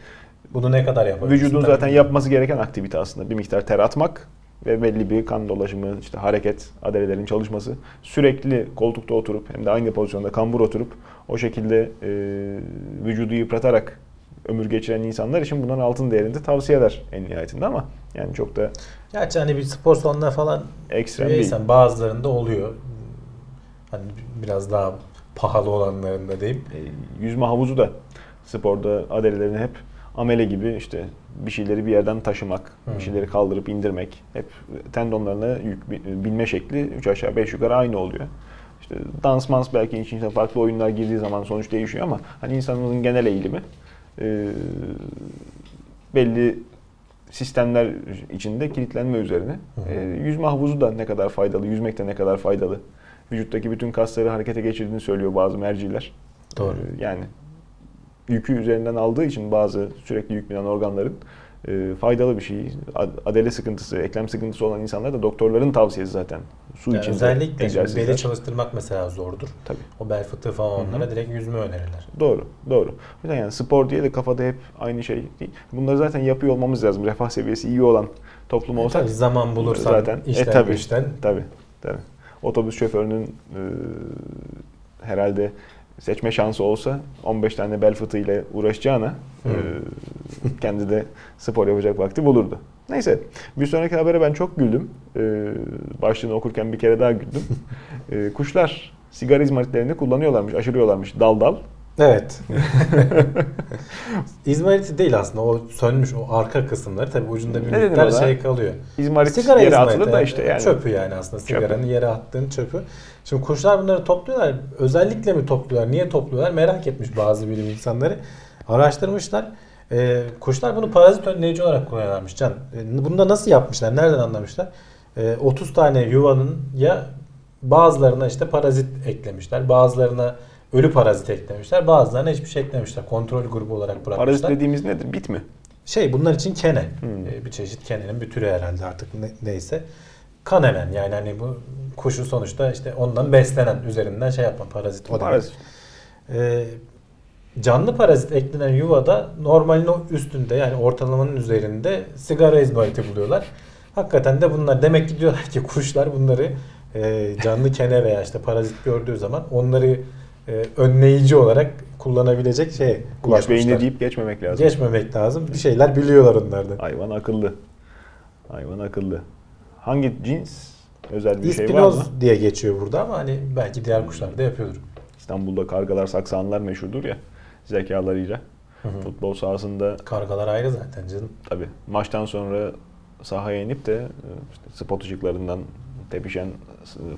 bunu ne kadar yapabilirsin? vücudun tabii. zaten yapması gereken aktivite aslında. Bir miktar ter atmak ve belli bir kan dolaşımı, işte hareket, adalelerin çalışması. Sürekli koltukta oturup hem de aynı pozisyonda kambur oturup o şekilde e, vücudu yıpratarak ömür geçiren insanlar için bunların altın değerinde tavsiyeler en nihayetinde ama yani çok da Gerçi hani bir spor salonuna falan ekstrem değil. üyeysen bazılarında oluyor. Hani biraz daha pahalı olanlarında diyeyim. E, yüzme havuzu da sporda adalelerini hep amele gibi işte bir şeyleri bir yerden taşımak, Hmm. bir şeyleri kaldırıp indirmek. Hep tendonlarına yük bi- binme şekli 3 aşağı 5 yukarı aynı oluyor. İşte dans mans belki içine farklı oyunlar girdiği zaman sonuç değişiyor ama hani insanın genel eğilimi e, belli sistemler içinde kilitlenme üzerine. E, yüzme havuzu da ne kadar faydalı, yüzmek de ne kadar faydalı. Vücuttaki bütün kasları harekete geçirdiğini söylüyor bazı merciler. Doğru. Ee, yani yükü üzerinden aldığı için bazı sürekli yük binen organların e, faydalı bir şey. Ad- Adele sıkıntısı, eklem sıkıntısı olan insanlar da doktorların tavsiyesi zaten. Su Yani içinde özellikle egzersizler. beli çalıştırmak mesela zordur. Tabii. O bel fıtığı falan onlara direkt yüzme önerirler. Doğru, doğru. Yani spor diye de kafada hep aynı şey değil. Bunları zaten yapıyor olmamız lazım. Refah seviyesi iyi olan toplum E olsak. tabii zaman bulursan zaten. işten e, tabii, güçten Tabii, tabii. Otobüs şoförünün e, herhalde seçme şansı olsa 15 tane bel fıtığıyla uğraşacağına e, kendi de spor yapacak vakti bulurdu. Neyse bir sonraki habere ben çok güldüm. E, başlığını okurken bir kere daha güldüm. E, kuşlar sigara izmaritlerini kullanıyorlarmış, aşırıyorlarmış dal dal. Evet. İzmariti değil aslında o sönmüş o arka kısımları tabii ucunda bir Ne miktar şey kalıyor. İzmarit Sigara yere izmariti, atılır da işte yani. Çöpü yani aslında Çöpü. sigaranın yere attığın çöpü. Şimdi kuşlar bunları topluyorlar. Özellikle mi topluyorlar? Niye topluyorlar? Merak etmiş bazı bilim insanları. Araştırmışlar. Ee, kuşlar bunu parazit önleyici olarak kullanıyorlarmış Can. Ee, bunu da nasıl yapmışlar? Nereden anlamışlar? Ee, 30 tane yuvanın ya bazılarına işte parazit eklemişler. Bazılarına ölü parazit eklemişler. Bazılarına hiçbir şey eklemişler. Kontrol grubu olarak bırakmışlar. Parazit dediğimiz nedir? Bit mi? Şey bunlar için kene. Hmm. Ee, bir çeşit kenenin bir türü herhalde artık ne- neyse. Kan emen yani hani bu kuşun sonuçta işte ondan beslenen üzerinden şey yapan parazit o. Parazit. Ee, canlı parazit eklenen yuvada normalin o üstünde yani ortalamanın üzerinde sigara izmariti buluyorlar. Hakikaten de bunlar demek ki diyorlar ki kuşlar bunları e, canlı kene veya işte parazit gördüğü zaman onları e, önleyici olarak kullanabilecek şey Kuş ulaşmışlar. beyni deyip geçmemek lazım. Geçmemek lazım. Bir şeyler biliyorlar onlardan. Hayvan akıllı. Hayvan akıllı. Hangi cins? Özel bir şey var mı? İspinoz diye geçiyor burada ama hani belki diğer kuşlar da yapıyordur. İstanbul'da kargalar, saksanlar meşhurdur ya zekalarıyla. Futbol sahasında Kargalar ayrı zaten canım. tabi maçtan sonra sahaya inip de e, işte spot ışıklarından tepişen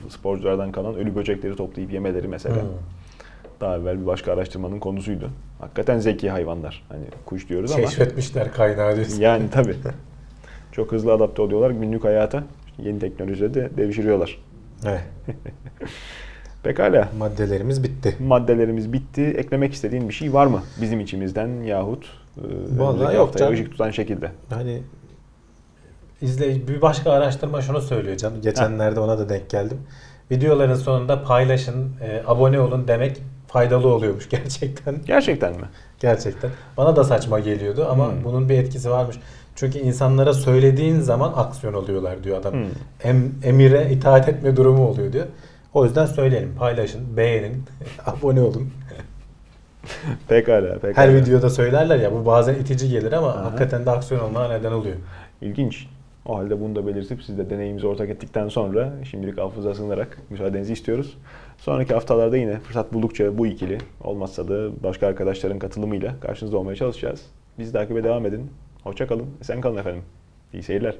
sporculardan kalan ölü böcekleri toplayıp yemeleri mesela. Hı. Daha evvel bir başka araştırmanın konusuydu. Hakikaten zeki hayvanlar. Hani kuş diyoruz ama Keşfetmişler kaynağı diyorsun. yani tabi çok hızlı adapte oluyorlar günlük hayata. Yeni teknolojide de devşiriyorlar. Evet. Pekala. Maddelerimiz bitti. Maddelerimiz bitti. Eklemek istediğin bir şey var mı? Bizim içimizden yahut e, Vallahi yok canım. ışık tutan şekilde. Hani izle bir başka araştırma şunu söylüyor canım. Geçenlerde ona da denk geldim. Videoların sonunda paylaşın, e, abone olun demek faydalı oluyormuş gerçekten. Gerçekten mi? Gerçekten. Bana da saçma geliyordu ama Hmm. bunun bir etkisi varmış. Çünkü insanlara söylediğin zaman aksiyon alıyorlar diyor adam. Hmm. Em, emire itaat etme durumu oluyor diyor. O yüzden söyleyelim, paylaşın, beğenin, abone olun. Pekala, pekala. Her videoda söylerler ya bu bazen itici gelir ama Aha. hakikaten de aksiyon olmana neden oluyor. İlginç. O halde bunu da belirtip siz de deneyimimizi ortak ettikten sonra şimdilik hafıza sığınarak müsaadenizi istiyoruz. Sonraki haftalarda yine fırsat buldukça bu ikili olmazsa da başka arkadaşların katılımıyla karşınızda olmaya çalışacağız. Bizi takibe devam edin. Hoşça kalın. Esen kalın efendim. İyi seyirler.